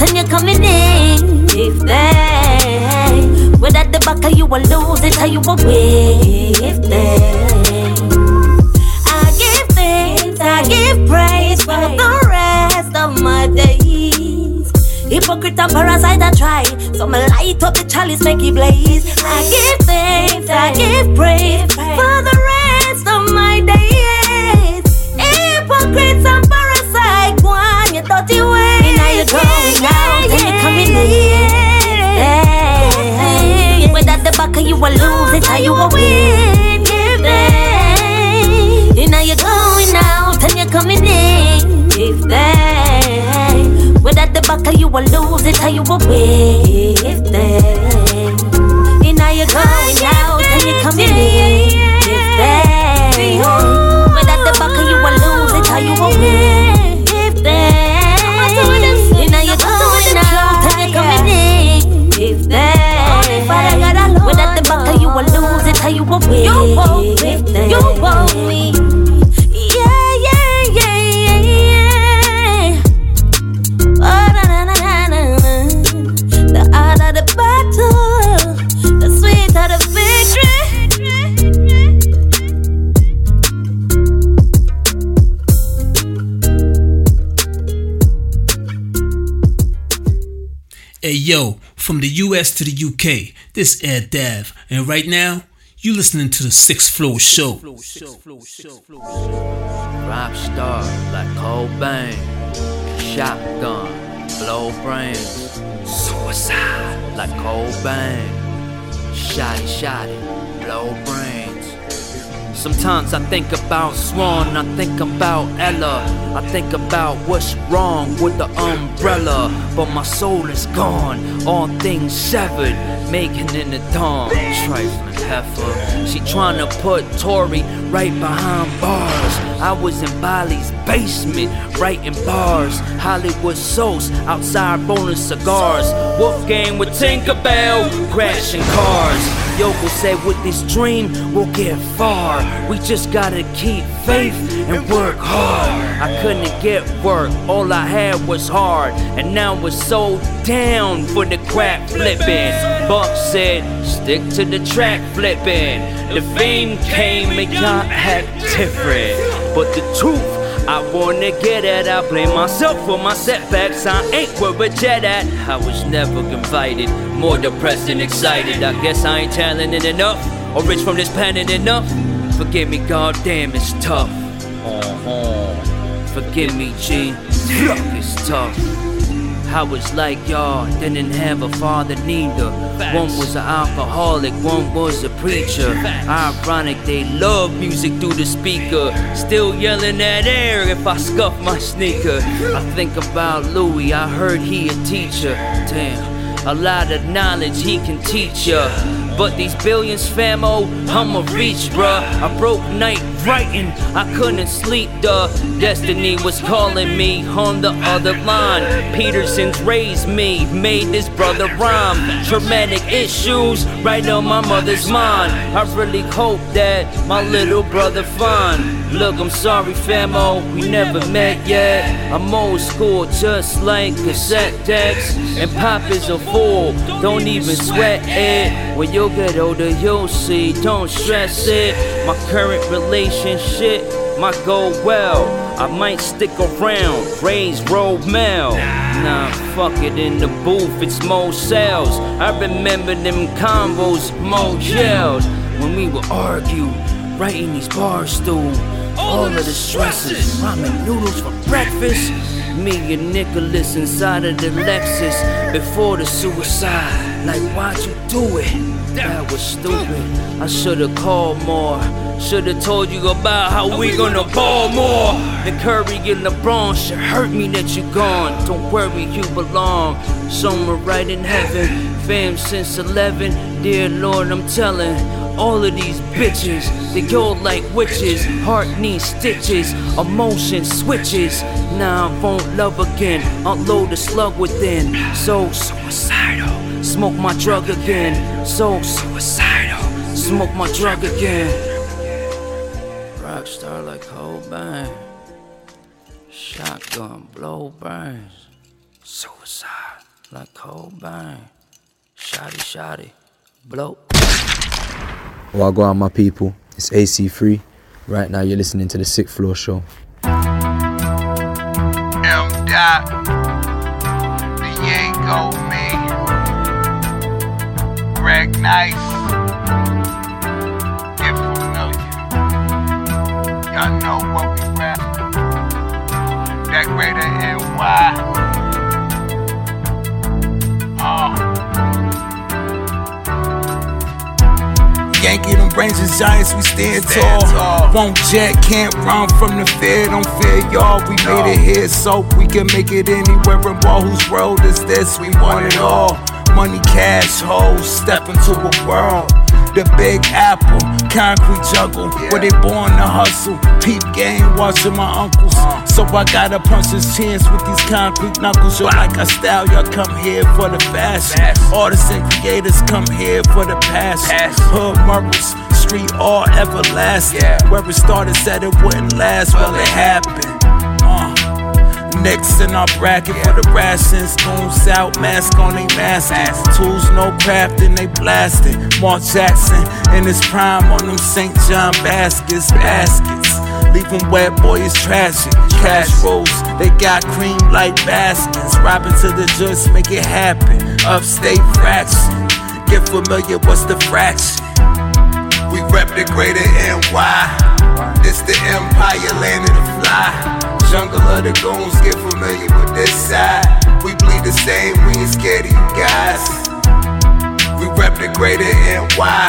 and you're coming in. If they. Whether the back you will lose it or you will win. If they. I give thanks, I give praise for the rest of my days. Hypocrite and parasite I try, so me light up the chalice, make it blaze. I give thanks, I give praise for the rest of my days. Hypocrites and parasite, go on your dirty ways. Going out and you're coming in. Hey. Whether the back of you will lose it or you will win. Give them. Now you're going out and you're coming in. If they, whether the back of you will lose it or you will win. US to the UK, this Ed Dav, and right now, you listening to the Sixth Floor Show. Rap star like shotgun, blow brains, suicide like shotty shotty, blow brains. Sometimes I think about Swan, I think about Ella, I think about what's wrong with the umbrella. But my soul is gone, all things severed, making in the dawn. Trifling heifer, she tryna put Tori right behind bars. I was in Bali's basement, writing bars. Hollywood souls outside rolling cigars. Wolfgang with Tinkerbell, crashing cars. Yoko said, with this dream, we'll get far. We just gotta keep faith and work hard. I couldn't get work, all I had was hard. And now we're so down for the crap flipping. Buck said, stick to the track flipping. The fame came and y'all act different. But the truth, I wanna get at. I blame myself for my setbacks. I ain't where a jet at. I was never invited, more depressed and excited. I guess I ain't talented enough, or rich from this planet enough. Forgive me, goddamn, it's tough. Uh-huh. Forgive me, G. It's tough. I was like y'all, didn't have a father neither. One was an alcoholic, one was a preacher. Ironic, they love music through the speaker. Still yelling at air if I scuff my sneaker. I think about Louis, I heard he a teacher. Damn, a lot of knowledge he can teach ya. But these billions, famo, I'm a reach, bruh. I broke night writing, I couldn't sleep, the Destiny was calling me on the other line. Peterson's raised me, made this brother rhyme. Traumatic issues right on my mother's mind. I really hope that my little brother find. Look, I'm sorry, famo, oh, we never met yet. I'm old school, just like cassette decks. And pop is a fool, don't even sweat it. When you get older, you'll see, don't stress it. My current relationship might go well. I might stick around, raise road mail. Nah, fuck it in the booth, it's more sales. I remember them combos, more yells. When we would argue, right in these bars, stool. All of the stresses, ramen noodles for breakfast. Me and Nicholas inside of the Lexus before the suicide. Like, why'd you do it? That was stupid. I should've called more. Should've told you about how we gonna ball more. The Curry and LeBron should hurt me that you gone. Don't worry, you belong. Somewhere right in heaven. Fam since 11. Dear Lord, I'm telling. All of these bitches, they go like witches. Heart needs stitches, emotion switches. Now I won't love again. Unload the slug within. So suicidal. Smoke my drug again. So suicidal. Smoke my drug again. Rockstar like Cobain. Shotgun blow burns. Suicide like Cobain. Shotty shotty. Blow. Well, go on, my people. It's AC3. Right now, you're listening to the Sixth Floor Show. M. Dot. Diego me. Greg Nice. Get familiar. Y'all know what we rap. the Greater NY. Oh. Yankee, them brains is giants, we stand, tall. Won't jet, can't run from the fear, don't fear y'all. We made it here, so we can make it anywhere in ball. Whose world is this? We want it all. Money, cash, hoes, step into a world. The big apple, concrete jungle, where they born to hustle. Peep game, watching my uncles. So I gotta punch his chance with these concrete knuckles. Yo, like a style, y'all come here for the fashion. Artists and creators come here for the passion. Hood marbles, street all everlasting. Where it started, said it wouldn't last, well, it happened. Next in our bracket for the rations. Goons out, mask on, they masking. Tools, no crafting, they blasting. Mark Jackson in his prime on them St. John baskets, baskets. Leave them wet, boy, it's tragic. Cash rolls, they got cream like baskets. Robbing to the joints, make it happen. Upstate fraction. Get familiar, what's the fraction? We rep the greater NY. This the empire, land of the fly. Jungle of the goons, get familiar with this side. We bleed the same, we ain't scared of you guys. We rep the greater NY.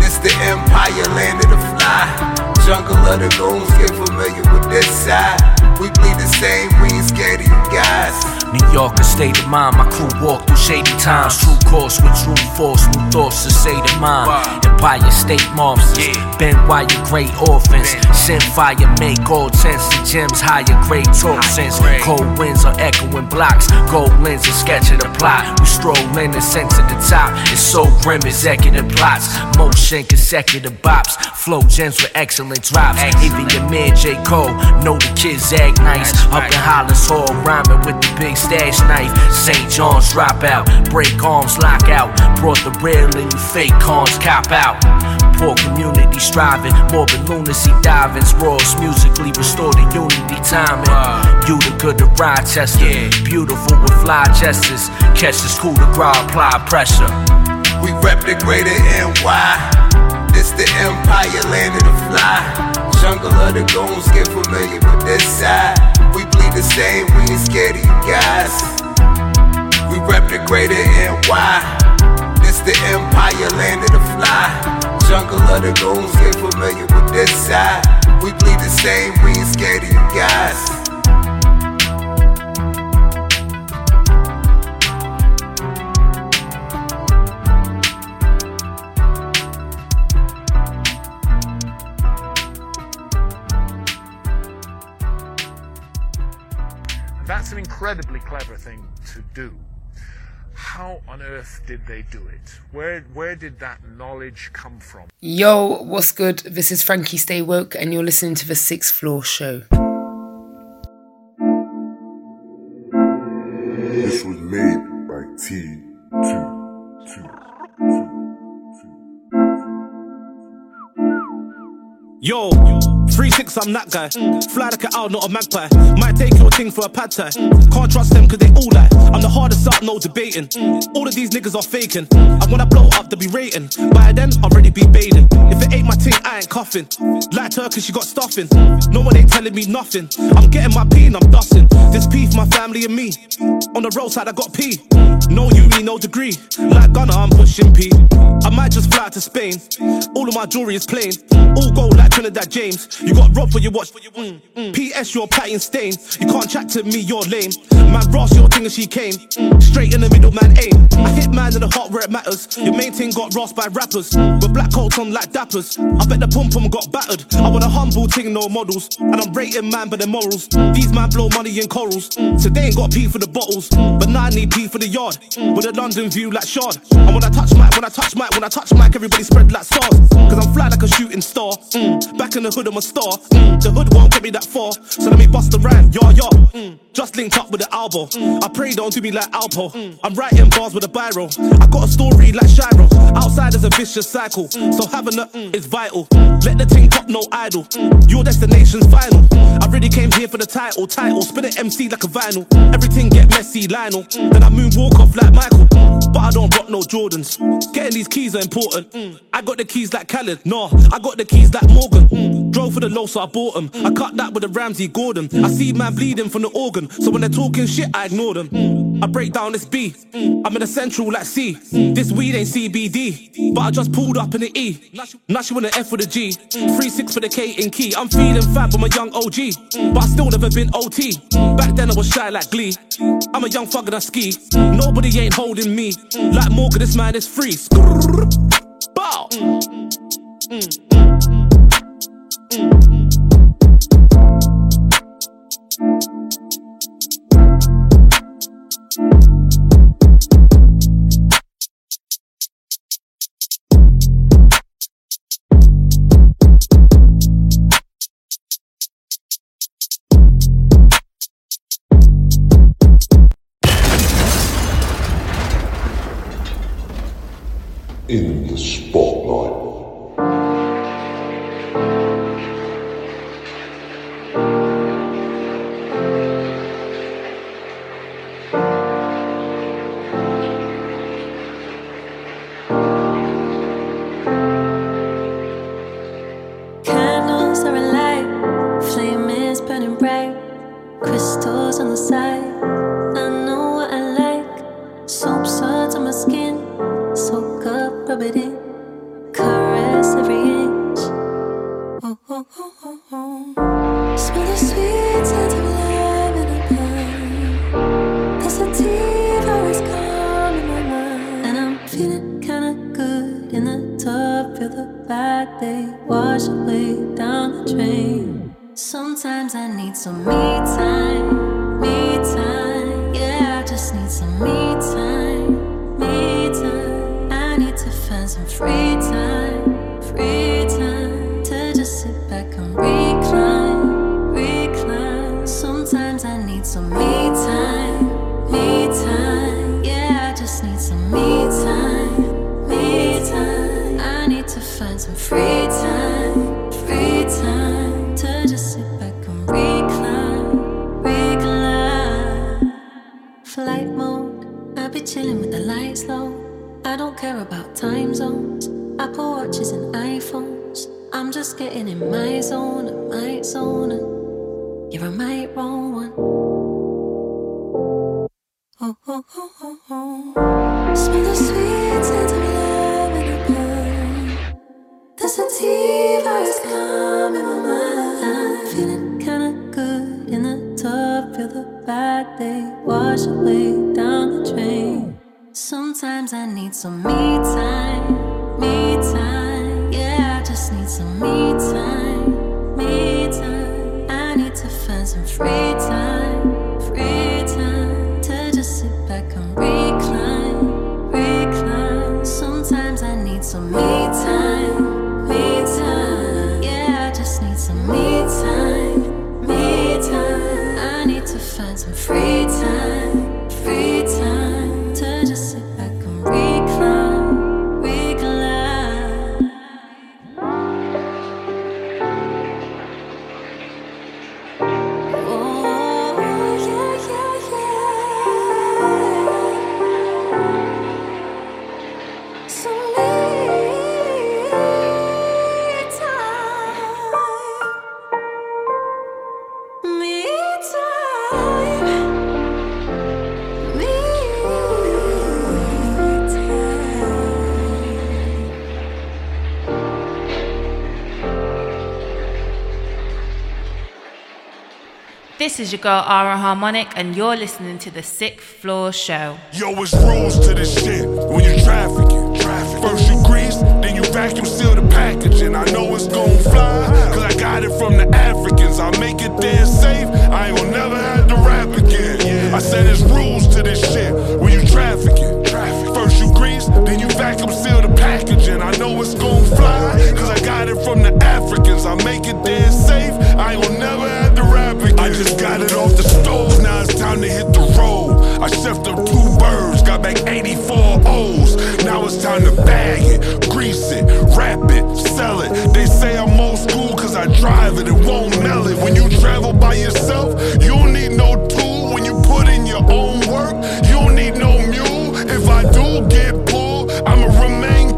This the empire, land of the fly. Jungle of the goons, get familiar with this side. We bleed the same, we ain't scared of you guys. New York, a state of mind. My crew walk through shady times. True course with true force, new thoughts to say to mine. Empire State Monsters, Ben Wire, great orphans. Send fire, make all tents to gems, higher grade talk sense. Cold winds are echoing blocks. Gold lens, a sketch of the plot. We stroll in and sent to the top. It's so grim, executive plots. Motion, consecutive bops. Flow gems with excellent drops. Even your man J. Cole, know the kids act nice. Up in Hollis Hall, rhyming with the big stash knife. St. John's drop out, break arms, lock out. Brought the real and you fake cons, cop out. Poor community striving, morbid lunacy divings. Roars musically restore the unity timing. You the good to Rochester, beautiful with fly gestures. Catch the school to grow, apply pressure. We rep the greater NY. This the empire, land of the fly. Jungle of the goons, get familiar with this side. We bleed the same, we ain't scared of you guys. We rep the greater NY. This the empire, land of the fly. Jungle of the goons, get familiar with this side. We bleed the same, we ain't scared of you guys. That's an incredibly clever thing to do. How on earth did they do it? Where where did that knowledge come from? Yo, what's good? This is Frankie StayWoke, and you're listening to the Sixth Floor Show. This was made by T2. Yo, 3-6, I'm that guy. Fly like an owl, not a magpie. Might take your thing for a pad thai. Can't trust them cause they all lie. I'm the hardest up, no debating. All of these niggas are faking. I blow up, they'll be rating. By then, I'll already be bathing. If it ain't my ting, I ain't cuffing. Like Turkish, she got stuffing. No one ain't telling me nothing. I'm getting my pee and I'm dusting. This pee for my family and me. On the roadside, I got pee. No uni, no degree. Like Gunna, I'm pushing P. I might just fly to Spain. All of my jewelry is plain. All gold like Trinidad James. Got robbed for your watch. Mm, mm. PS, you're platin stain. You can't chat to me, you're lame. Man, Ross, your thing and she came. Straight in the middle, man, aim. I hit man in the heart where it matters. Your main thing got Ross by rappers. With black coats on like dappers. I bet the pum pum got battered. I want a humble thing, no models. And I'm rating man by their morals. These man blow money in corals. They ain't got P for the bottles. But now I need P for the yard. With a London view like Shard. And when I touch mic, when I touch mic, when I touch mic, everybody spread like stars. Cause I'm fly like a shooting star. Mm. Back in the hood, I'm a star. Mm. The hood won't get me that far. So let me bust the rhyme, yah yah. Mm. Just linked up with the elbow. I pray don't do me like Alpo. Mm, I'm writing bars with a biro. I got a story like Shiro. Outside is a vicious cycle. Mm, so having a mm, is vital. Let the thing pop, no idol. Your destination's final. I really came here for the title. Title, spin it MC like a vinyl. Everything get messy, Lionel. Then I moonwalk off like Michael. But I don't rock no Jordans. Getting these keys are important. I got the keys like Khaled. No, I got the keys like Morgan. Drove for the low, so I bought them. I cut that with a Ramsey Gordon. I see man bleeding from the organ. So when they're talking shit, I ignore them. I break down this B. I'm in a central like C. This weed ain't CBD. But I just pulled up in the E. Now she want an F with a G. 3-6 for the K in key. I'm feeling fab, I'm a young OG. But I still never been OT. Back then I was shy like Glee. I'm a young fucker that ski. Nobody ain't holding me. Like Morgan, this man is free. Bow. Mm. Mm. Mm. In the spotlight. Is your girl Ara Harmonic, and you're listening to the Sixth Floor Show. Yo, it's rules to this shit when you're trafficking. First you grease, then you vacuum seal the packaging. I know it's gon' fly, cause I got it from the Africans. I make it there safe, I ain't gon' never have to rap again. I said it's rules to this shit when you trafficking. Then you vacuum seal the packaging. I know it's gon' fly, cause I got it from the Africans. I make it there safe, I ain't gon' never have to rap again. I just got it off the stove, now it's time to hit the road. I chefed up two birds, got back 84 O's. Now it's time to bag it, grease it, wrap it, sell it. They say I'm old school cause I drive it, it won't melt it. When you travel by yourself, you don't need no tool. When you put in your own work, you don't need no mule. If I do get pulled, I'ma remain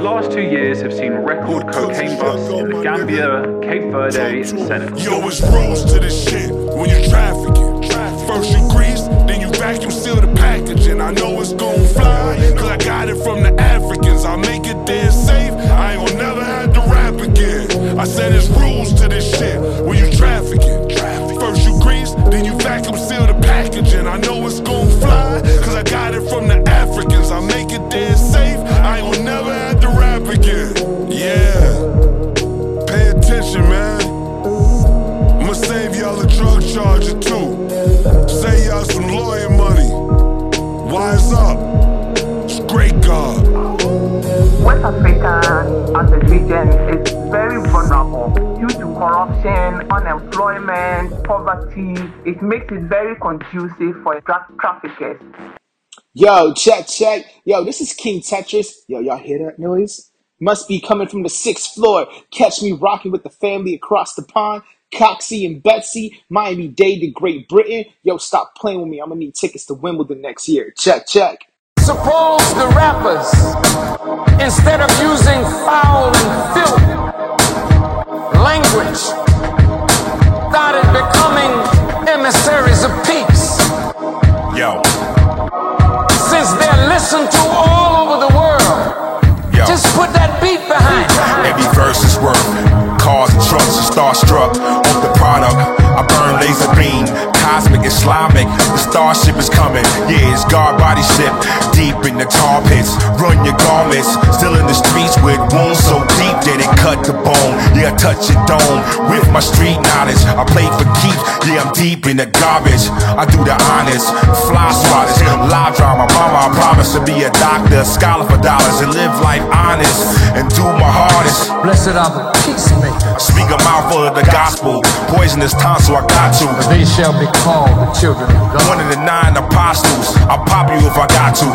The last two years have seen record cocaine busts in the Gambia, Cape Verde, and Senegal. Yo, it's rules to this shit when you trafficking. First you grease, then you vacuum seal the packaging. I know it's gon' fly, cause I got it from the Africans. I make it there safe, I ain't gon' never have to rap again. I said it's rules to this shit when you trafficking. First you grease, then you vacuum seal again. Yeah. Pay attention, man. I'ma save y'all a drug charger too. Save y'all some lawyer money. Wise up. It's Grea8gawd. West Africa as a region is very vulnerable due to corruption, unemployment, poverty. It makes it very conducive for drug traffickers. Yo, check, check. Yo, this is King Tetris. Yo, y'all hear that noise? Must be coming from the sixth floor. Catch me rocking with the family across the pond. Coxie and Betsy, Miami Dade to Great Britain. Yo, stop playing with me. I'm gonna need tickets to Wimbledon next year. Check, check. Suppose the rappers, instead of using foul and filth language, started becoming emissaries of peace. Yo. Since they're listened to all over the just put that beat behind. Every verse is worth cars and trucks and starstruck off the product. I burn laser beam, cosmic Islamic. The starship is coming. Yeah, it's guard body ship deep in the tar pits. Run your garments, still in the streets with wounds so deep that it cut the bone. Yeah, I touch your dome with my street knowledge. I play for keeps. Yeah, I'm deep in the garbage. I do the honors, fly swatters, live drama. Mama, I promise to be a doctor, a scholar for dollars, and live life honest and do my hardest. Blessed are the peacemakers. Speak a mouthful of the gospel. Poisonous tonsil, I got to. They shall be called the children of God. One of the nine apostles. I'll pop you if I got to.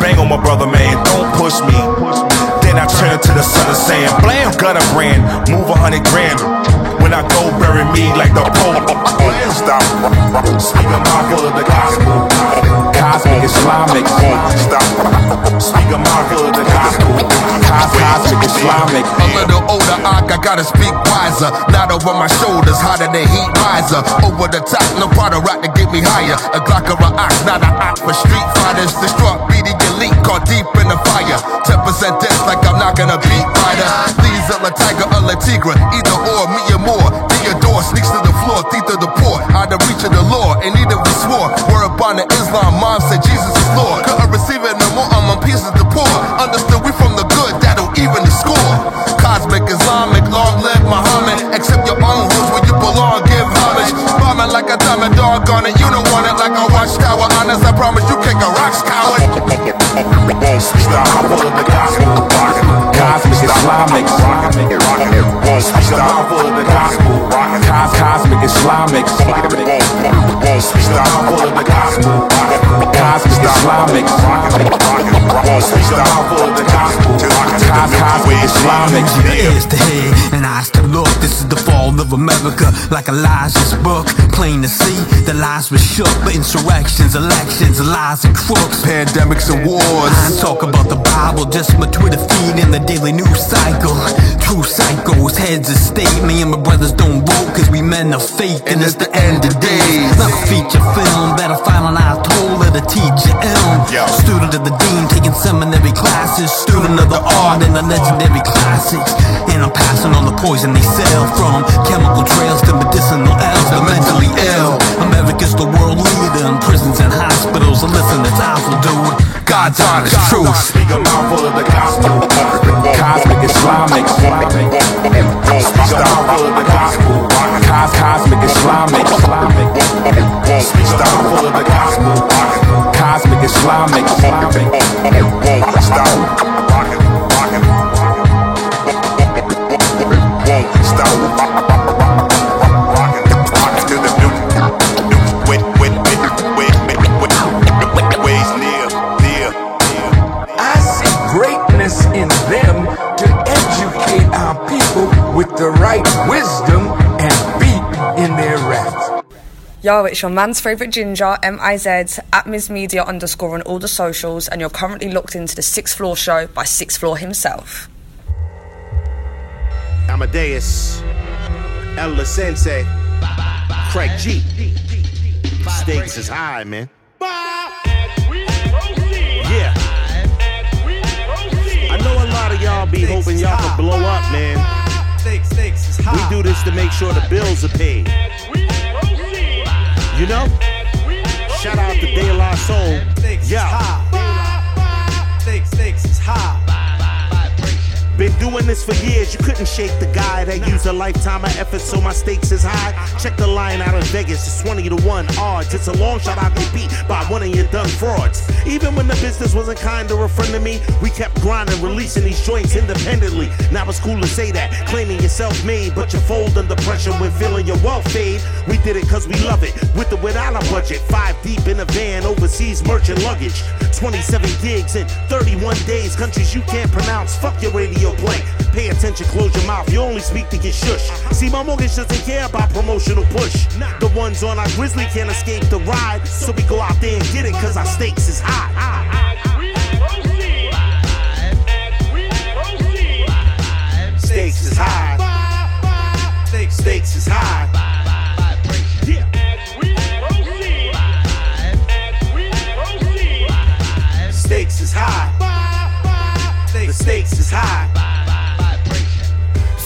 Bang on my brother, man. Don't push me. Then I turn to the sun and Sam. Blam, a brand. Move a hundred grand. When I go, bury me like the Pope. Stop. Speak a mouthful of the gospel. Cosmic Islamic. Stop. Speak a mouthful of the gospel. Cosmic Islamic. A little older, I gotta speak wiser. Not over my shoulders, hotter than heat riser. Over the top, no product rock to get me higher. A Glock or a ox, not a ox for street fighters. Destruct, caught deep in the fire. 10% death like I'm not gonna beat rider. These are a tiger or a tigra, either or, me or more. Theodore sneaks to the floor, teeth of the poor. Out of reach of the law, and neither we swore. Word upon the Islam, mom said Jesus is Lord. Couldn't receive it no more, I'm on pieces to poor. Understood we from the good, that'll even the score. Cosmic Islamic, long live Muhammad. Accept your own rules where you belong, give homage. Bombing like a diamond dog on it, you don't want it like a watchtower. Honest, I promise you Stop. Full of the gospel. Cosmic Islamic. Stop. Full of the gospel. Cos- Cosmic Islamic. Stop. Full of the gospel. Cosmic Islamic. Stop. Full of the gospel. Cos- Cosmic Islamic. Ears to hear and eyes to look. This is the fall of America, like Elijah's book. Plain to see, the lies were shook, but insurrections, elections, lies and crooks, pandemics and wars. I talk about the Bible, just my Twitter feed and the daily news cycle. True psychos, heads of state. Me and my brothers don't vote, cause we men of faith, and it's the end of days. Not a feature film, better find eye told of the teacher M. Student of the dean, taking seminary classes. Student of the art and the legendary classics. And I'm passing on the poison they sell from chemical trails to medicinal L's. The mentally ill. America's the world leader in prisons and hospitals. And listen, it's awful, dude. God's honest truth. Speak a mouthful of the gospel. Cosmic Islamic. Stop. Full of the gospel. Cos- Cosmic Islamic. Stop. Full of the gospel. Cosmic Islamic. Stop. Stop. Yo, it's your man's favourite ginger, M-I-Z, at Ms Media underscore on all the socials, and you're currently locked into the Sixth Floor Show by Sixth Floor himself. Amadeus, El Sensei, Craig G. Stakes is high, man. Yeah. I know a lot of y'all be hoping y'all can blow up, man. We do this to make sure the bills are paid. You know? Shout out to De La Soul. Yo. Stakes is high. Been doing this for years, you couldn't shake the guy that used a lifetime of effort, so my stakes is high. Check the line out of Vegas, it's 20 to 1 odds. It's a long shot I get beat by one of your dumb frauds. Even when the business wasn't kind or a friend of me, we kept grinding, releasing these joints independently. Now it's cool to say that, claiming you're self made, but you fold under pressure when feeling your wealth fade. We did it cause we love it, with or without a budget. Five deep in a van, overseas merchant luggage. 27 gigs in 31 days, countries you can't pronounce. Fuck your radio play. Pay attention, close your mouth. You only speak to get shush. See, my mortgage doesn't care about promotional push. The ones on our Grizzly can't escape the ride, so we go out there and get it cause our stakes is high. Stakes is high. Stakes is high. Stakes is high. Stakes is high.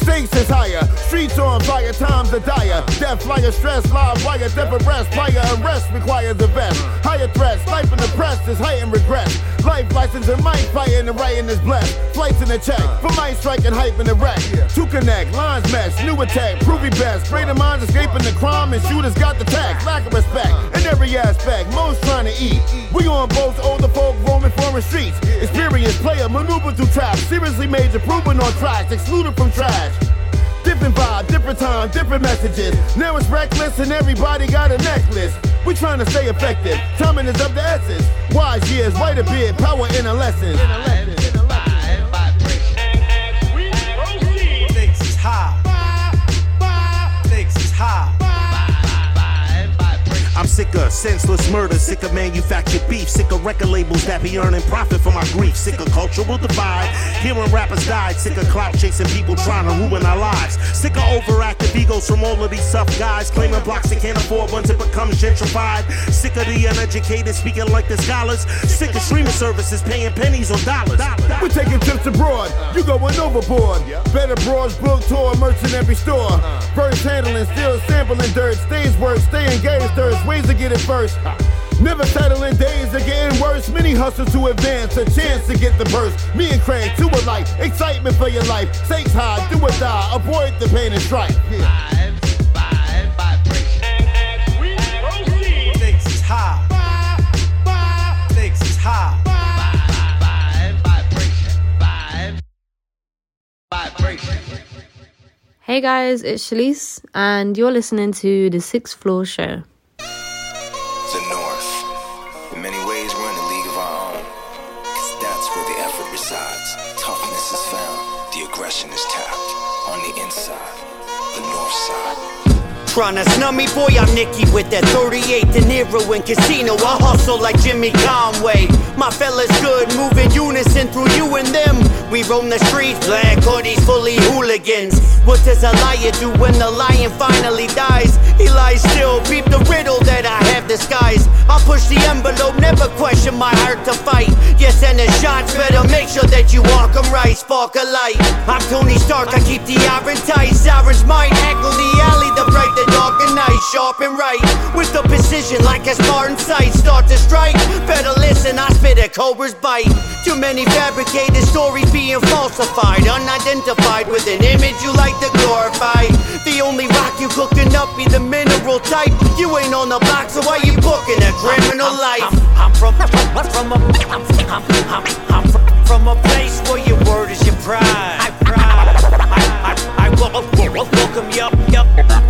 Stakes is higher, streets on fire, times are dire. Death flyer, stress, live wire, death arrest, player arrest requires the best. Higher threats, life in the press is heightened regret. Life license and mic fire and the writing is blessed. Flights in the check, for mic strike and hype in the wreck. To connect, lines mesh, new attack, prove your best. Greater minds escaping the crime and shooters got the tax. Lack of respect in every aspect, most trying to eat. We on boats, older folk roaming foreign streets. Experienced player, maneuver through traps. Seriously major, proven on tracks, excluded from trash. Different vibe, different time, different messages. Now it's reckless and everybody got a necklace. We trying to stay effective. Timing is of the essence. Wise years, white a beard, power in a lesson. Stakes is high. Stakes is high. I'm sick of senseless murder, sick of manufactured beef, sick of record labels that be earning profit from my grief, sick of cultural divide, hearing rappers died, sick of clout chasing people trying to ruin our lives, sick of overactive egos from all of these tough guys, claiming blocks they can't afford once it becomes gentrified, sick of the uneducated speaking like the scholars, sick of streaming services paying pennies on dollars. We're taking trips abroad, you going overboard. Better broads, book tour, merch in every store. First handling, still sampling dirt, Stays work, stay engaged, there's ways to get it first. Never settling days are getting worse. Many hustle to advance, a chance to get the burst. Me and Craig, two alike, excitement for your life. Stakes high, do or die, avoid the pain and strife. Stakes Hey guys, it's Shalise, and you're listening to the Sixth Floor Show. Tryna snub me, boy, I'm Nicky with that 38 De Niro in casino. I hustle like Jimmy Conway. My fellas good, moving unison through you and them. We roam the streets, black hoodies, fully hooligans. What does a liar do when the lion finally dies? He lies still, peep the riddle that I have disguised. I push the envelope, never question my heart to fight. Yes, and the shots better make sure that you walk 'em right, spark a light. I'm Tony Stark, I keep the iron tight. Sirens might echo the alley, the bright, the dark and night, sharp and right. With the precision like a Spartan sight, start to strike. Better listen, I spit a cobra's bite. Too many fabricated stories being falsified, unidentified with an image you like to glorify. The only rock you cooking up be the mineral type. You ain't on the block, so why you booking a criminal life? I'm from from a I'm, I'm, I'm, I'm from, a place where your word is your pride. I. I, I, I you up, up, y'all to,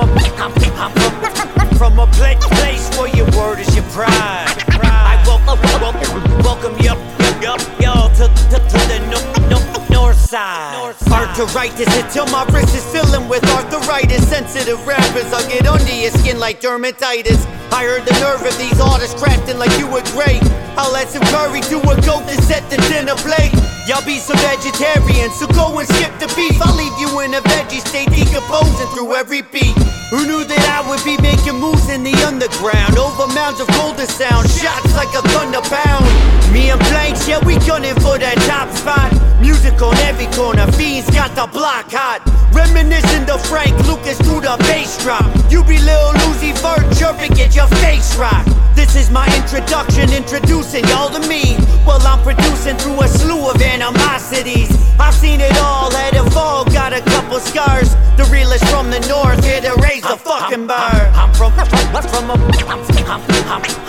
a I'm, I'm from, a pla- place where your word is your pride. I wel- wel- wel- welcome you up, up, up, y'all to, to, to the no, no, north side. Arthritis until my wrist is filling with arthritis. Sensitive rappers, I'll get under your skin like dermatitis. I heard the nerve of these artists crafting like you were great. I'll add some curry to a goat and set the dinner plate. Y'all be some vegetarians, so go and skip the beef. I'll leave you in a veggie state, decomposing through every beat. Who knew that I would be making moves in the underground? Over mounds of golden sound, shots like a thunder pound. Me and Blanks, yeah, we gunning for that top spot. Music on every corner, fiends got the block hot. Reminiscing of Frank Lucas through the bass drop. You be Lil Uzi Vert chirping, get your face rocked. This is my introduction, introducing y'all to me. Well, I'm producing through a slew of animosities. I've seen it all, had it fall, got a couple scars. The realest from the north, here to raise a fucking bird. I'm from, from, from a, I'm, I'm, I'm,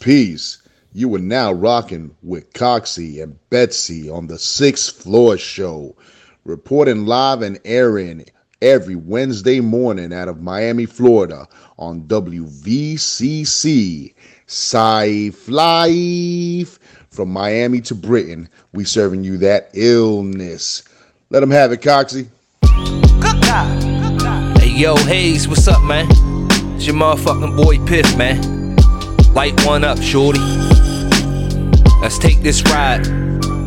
Peace. You are now rocking with Coxie and Betsy on the Sixth Floor Show, reporting live and airing every Wednesday morning out of Miami, Florida on WVCC. Sci Life from Miami to Britain. We serving you that illness. Let them have it, Coxie. Hey yo, Haze, what's up, man? It's your motherfucking boy Piff, man. Light one up, shorty. Let's take this ride.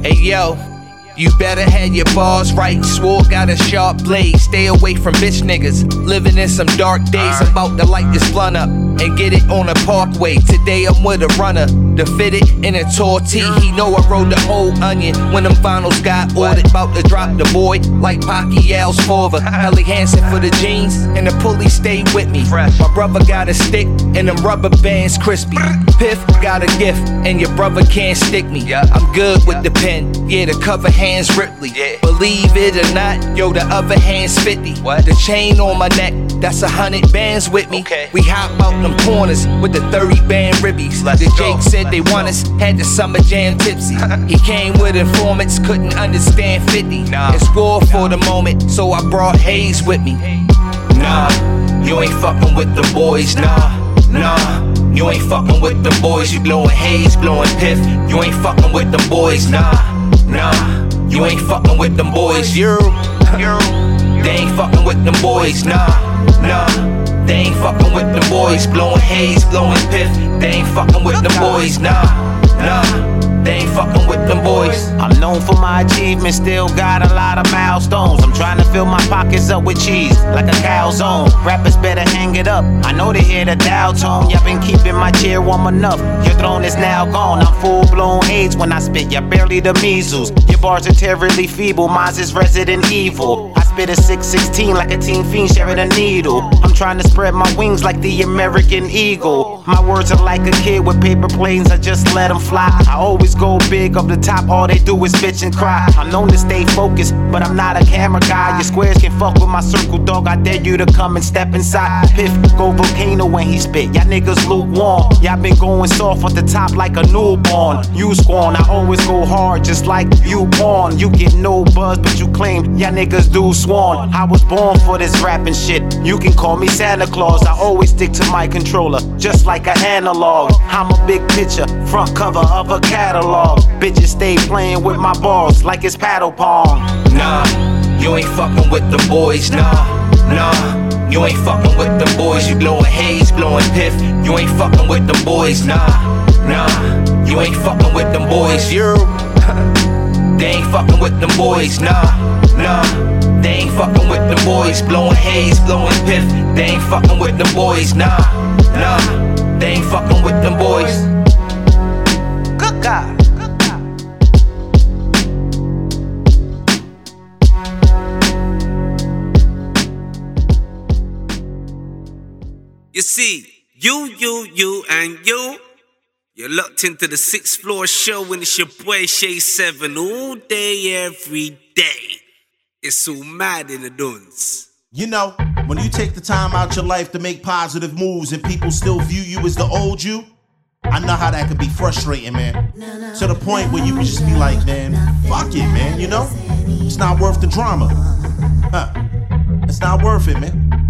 Hey yo, you better have your bars right. Swore got a sharp blade. Stay away from bitch niggas. Living in some dark days. About to light this blunt up and get it on a parkway. Today I'm with a runner. The fitted in a tall tee. He know I rolled the whole onion when them finals got ordered. About to drop the boy like Pacquiao's forward. Helly Hansen for the jeans and the pulley stay with me. My brother got a stick and them rubber bands crispy. [laughs] Piff got a gift and your brother can't stick me. I'm good with the pen. Yeah, the cover hands Ripley. Believe it or not, yo, the other hand's 50. The chain on my neck, that's a hundred bands with me. We hop out them corners with the 30 band ribbies. the Jake said they want us, had the summer jam tipsy. [laughs] he came with informants, couldn't understand 50. It's war for the moment, so I brought Haze with me. Nah, you ain't fucking with the boys, nah, nah. You ain't fucking with the boys, you blowing haze, blowing piff. You ain't fucking with the boys, nah, nah. You ain't fucking with them boys, you. [laughs] They ain't fucking with them boys, nah, nah. They ain't fucking with the boys, blowing haze, blowing piff. They ain't fucking with the boys, nah, nah. They ain't fucking with them boys. I'm known for my achievements, still got a lot of milestones. I'm trying to fill my pockets up with cheese, like a calzone. Rappers better hang it up. I know they hear the dial tone. Y'all been keeping my chair warm enough. Your throne is now gone. I'm full blown AIDS when I spit. Y'all barely the measles. Your bars are terribly feeble. Mine's is Resident Evil. Spit a 616 like a teen fiend sharing a needle. I'm trying to spread my wings like the American eagle. My words are like a kid with paper planes. I just let them fly. I always go big up the top. All they do is bitch and cry. I'm known to stay focused, but I'm not a camera guy. Your squares can fuck with my circle, dog. I dare you to come and step inside. Piff go volcano when he spit. Y'all niggas lukewarm. Y'all been going soft at the top like a newborn. You scorn, I always go hard just like you born. You get no buzz, but you claim y'all niggas do sworn. I was born for this rapping shit. You can call me Santa Claus. I always stick to my controller, just like an analog. I'm a big picture, front cover of a catalog. Bitches stay playing with my balls like it's paddle pong. Nah, you ain't fucking with the boys, nah, nah. You ain't fucking with the boys, you blowing haze, blowing piff. You ain't fucking with the boys, nah, nah. You ain't fucking with them boys, you. [laughs] they ain't fucking with them boys, nah, nah. They ain't fucking with the boys, blowing haze, blowing piff. They ain't fucking with the boys, nah, nah. They ain't fucking with them boys. Good God. You see, you, you, you, and you, you're locked into the sixth floor show, and it's your boy Shay Seven all day, every day. It's so mad in the duns. You know, when you take the time out your life to make positive moves and people still view you as the old you, I know how that could be frustrating, man. To the point where you can just be like, man, fuck it, man, you know? It's not worth the drama. Huh. It's not worth it, man.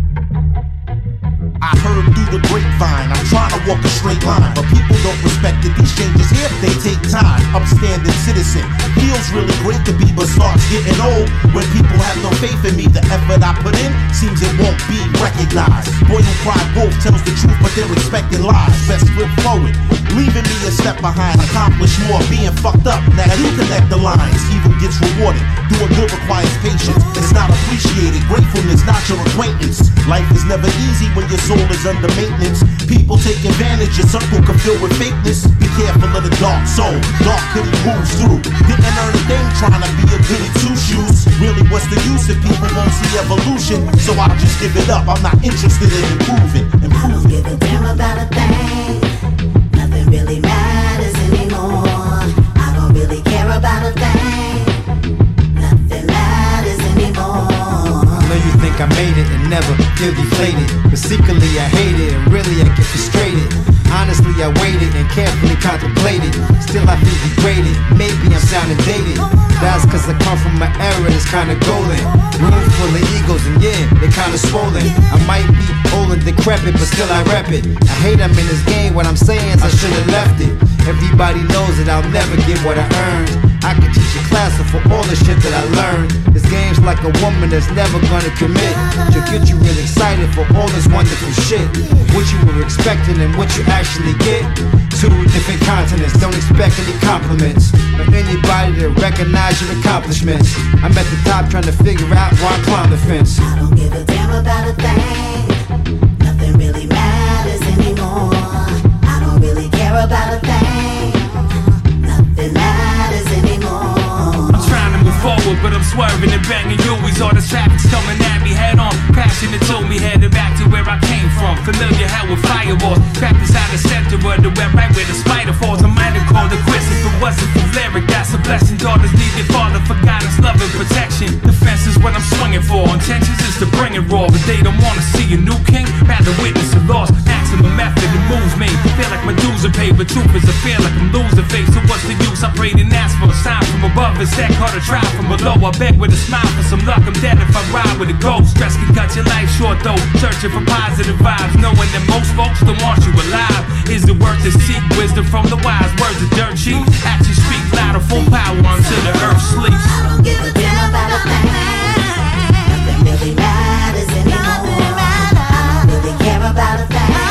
I heard through the grapevine, I'm trying to walk a straight line. But people don't respect it, these changes here, they take time. Upstanding citizen, feels really great to be, but starts getting old when people have no faith in me. The effort I put in seems it won't be recognized. Boy who cried wolf tells the truth, but they're expecting lies. Best flip forward, leaving me a step behind. Accomplish more, being fucked up. Now you connect the lines, evil gets rewarded. Doing good requires patience, it's not appreciated. Gratefulness, not your acquaintance. Life is never easy when you're soul is under maintenance. People take advantage, your circle can fill with fakeness. Be careful of the dark soul, dark hoodie moves through. Didn't earn a thing trying to be a goody two shoes. Really, what's the use if people won't see evolution? So I'll just give it up, I'm not interested in improving. Improving. Give a damn about a thing. Kinda golden. Room full of egos, and yeah, they kinda swollen. I might be old and decrepit, but still I rep it. I hate I'm in this game, what I'm saying is I should've left it. Everybody knows that I'll never get what I earned. I can teach a class for all the shit that I learned. This game's like a woman that's never gonna commit. To get you real excited for all this wonderful shit. What you were expecting and what you actually get. Two different continents, don't expect any compliments. Or anybody to recognize your accomplishments. I'm at the top trying to figure out why I climb the fence. I don't give a damn about a thing. Nothing really matters anymore. I don't really care about a thing. Forward, but I'm swerving and banging you. All the traffic's coming at me head on. Passion that told me headed back to where I came from. Familiar hell with firewalls. Trapped inside the center of the web, right where the spider falls. I might have called it quits if it wasn't for lyric. That's a blessing. Daughters need their father for guidance, love, and protection. Defense is what I'm swinging for. Intentions is to bring it raw, but they don't wanna see a new king. Rather witness a loss. Maximum method that moves me. Feel like my dues are paid, but truth is I feel like I'm losing faith. So what's the use? I prayed and asked for a sign from above. Instead, caught a try from below. I beg with a smile for some luck. I'm dead if I ride with a ghost. Stress can cut your life short though. Searching for positive vibes, knowing that most folks don't want you alive. Is it worth to seek wisdom from the wise? Words of dirt cheap. Actions speak louder, full power until the earth sleeps. I don't give a damn about a thing. Nothing really matters anymore. I don't really care about a thing.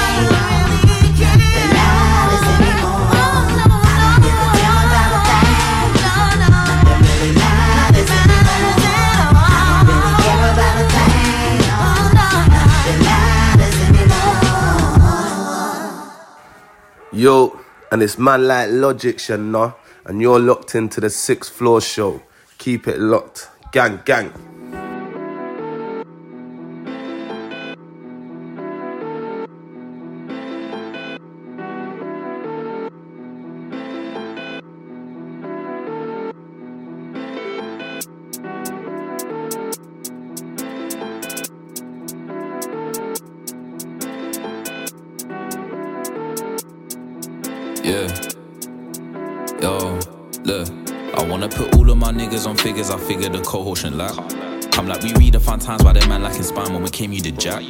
Yo, and it's man like Logic, you know, and you're locked into the sixth floor show. Keep it locked. Gang, gang. Come like we redefine times by them man lacking spine when we came you did jack.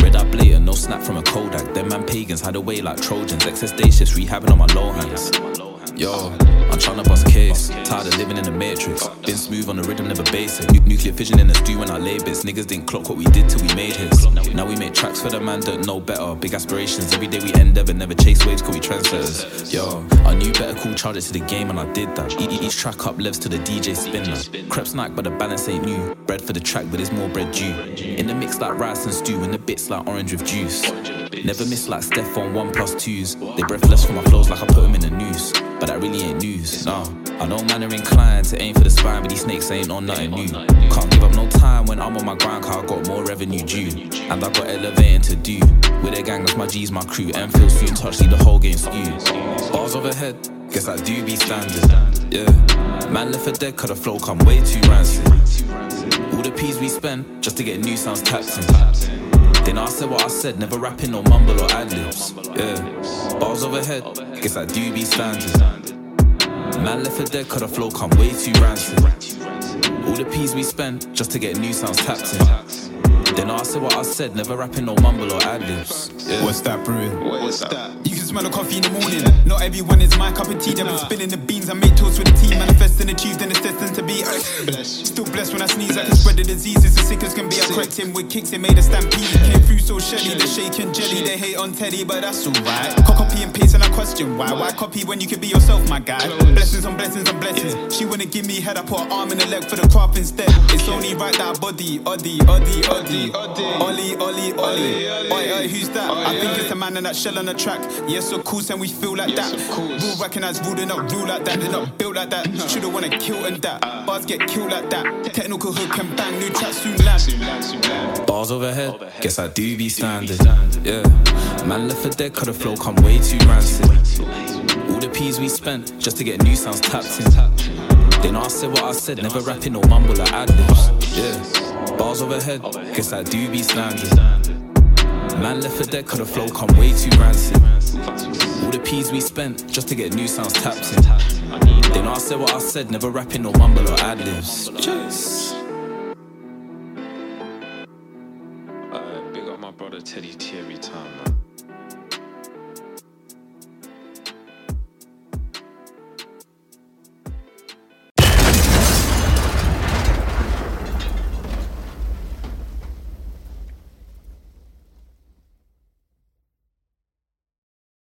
Red up later, no snap from a Kodak. Them man pagans had away like Trojans. Excess day shifts rehabbing on my low hands. Yo, I'm tryna bust a case. Tired of living in the matrix. Been smooth on the rhythm, never basic. Nu- nuclear fission in the stew when I lay bits. Niggas didn't clock what we did till we made hits. Now we make tracks for the man that know better. Big aspirations. Every day we endeavor, never chase waves, cause we trendsetters. Yo, I knew better cool charge it to the game and I did that. E- each track up levels to the DJ spin that. Crep snack, but the balance ain't new. Bread for the track, but there's more bread due. In the mix like rice and stew, in the bits like orange with juice. Never miss like Steph on one plus twos. They breathless for my flows like I put them in the noose. But that really ain't news, nah. Uh, I know man are inclined to aim for the spine, but these snakes ain't on nothing new. Can't give up no time when I'm on my grind, I got more revenue due. And I got elevating to do. With a gang, that's my G's, my crew. M feels few touch, see the whole game skewed. Bars overhead, guess that do be standard. Yeah. Man left for dead, cause the flow come way too rancid. All the P's we spend just to get new sounds taxing. Then I said what I said, never rapping or mumble or ad libs. Yeah, bars overhead, guess I do be standard. Man left for dead, cause the flow come way too rancid. All the P's we spent just to get new sounds tapped in. Then I said what I said, never rapping no mumble or ad libs. Yeah. What's that brewing? What's that? You can smell the coffee in the morning. Not everyone is my cup of tea. Them spilling the beans. I make toast with the team. Manifesting the truth, then it's destined to be. Uh, still blessed when I sneeze. I can spread the disease. It's as sick as can be. I cracked him with kicks. It made a stampede. Came through so shelly. The shaking jelly. They hate on Teddy, but that's alright. Copy and paste and I question why. Why copy when you could be yourself, my guy? Blessings on blessings on blessings. She wouldn't give me head. I put her arm in the leg for the craft instead. It's only right that I body, oddy, oddy, oddy. Ollie, Ollie, Ollie. Oi, oi, who's that? I think it's the man in that shell on the track. Yeah, so cool, and we feel like that. Rule recognize rule, they not rule like that. They're not built like that. Should've wanna kill and that. Bars get killed like that. Technical hook and bang, new track soon land. Bars overhead, guess I do be standard. Yeah, man left for dead, cause the flow come way too rancid. All the P's we spent just to get new sounds tapped in. Then I said what I said, never rapping or mumble or ad libs. Yeah, bars overhead, guess I do be standard. Man left for dead, cause the flow come way too rancid. All the P's we spent just to get new sounds tapped in. Then I said what I said, never rapping or mumble or ad libs. Cheers.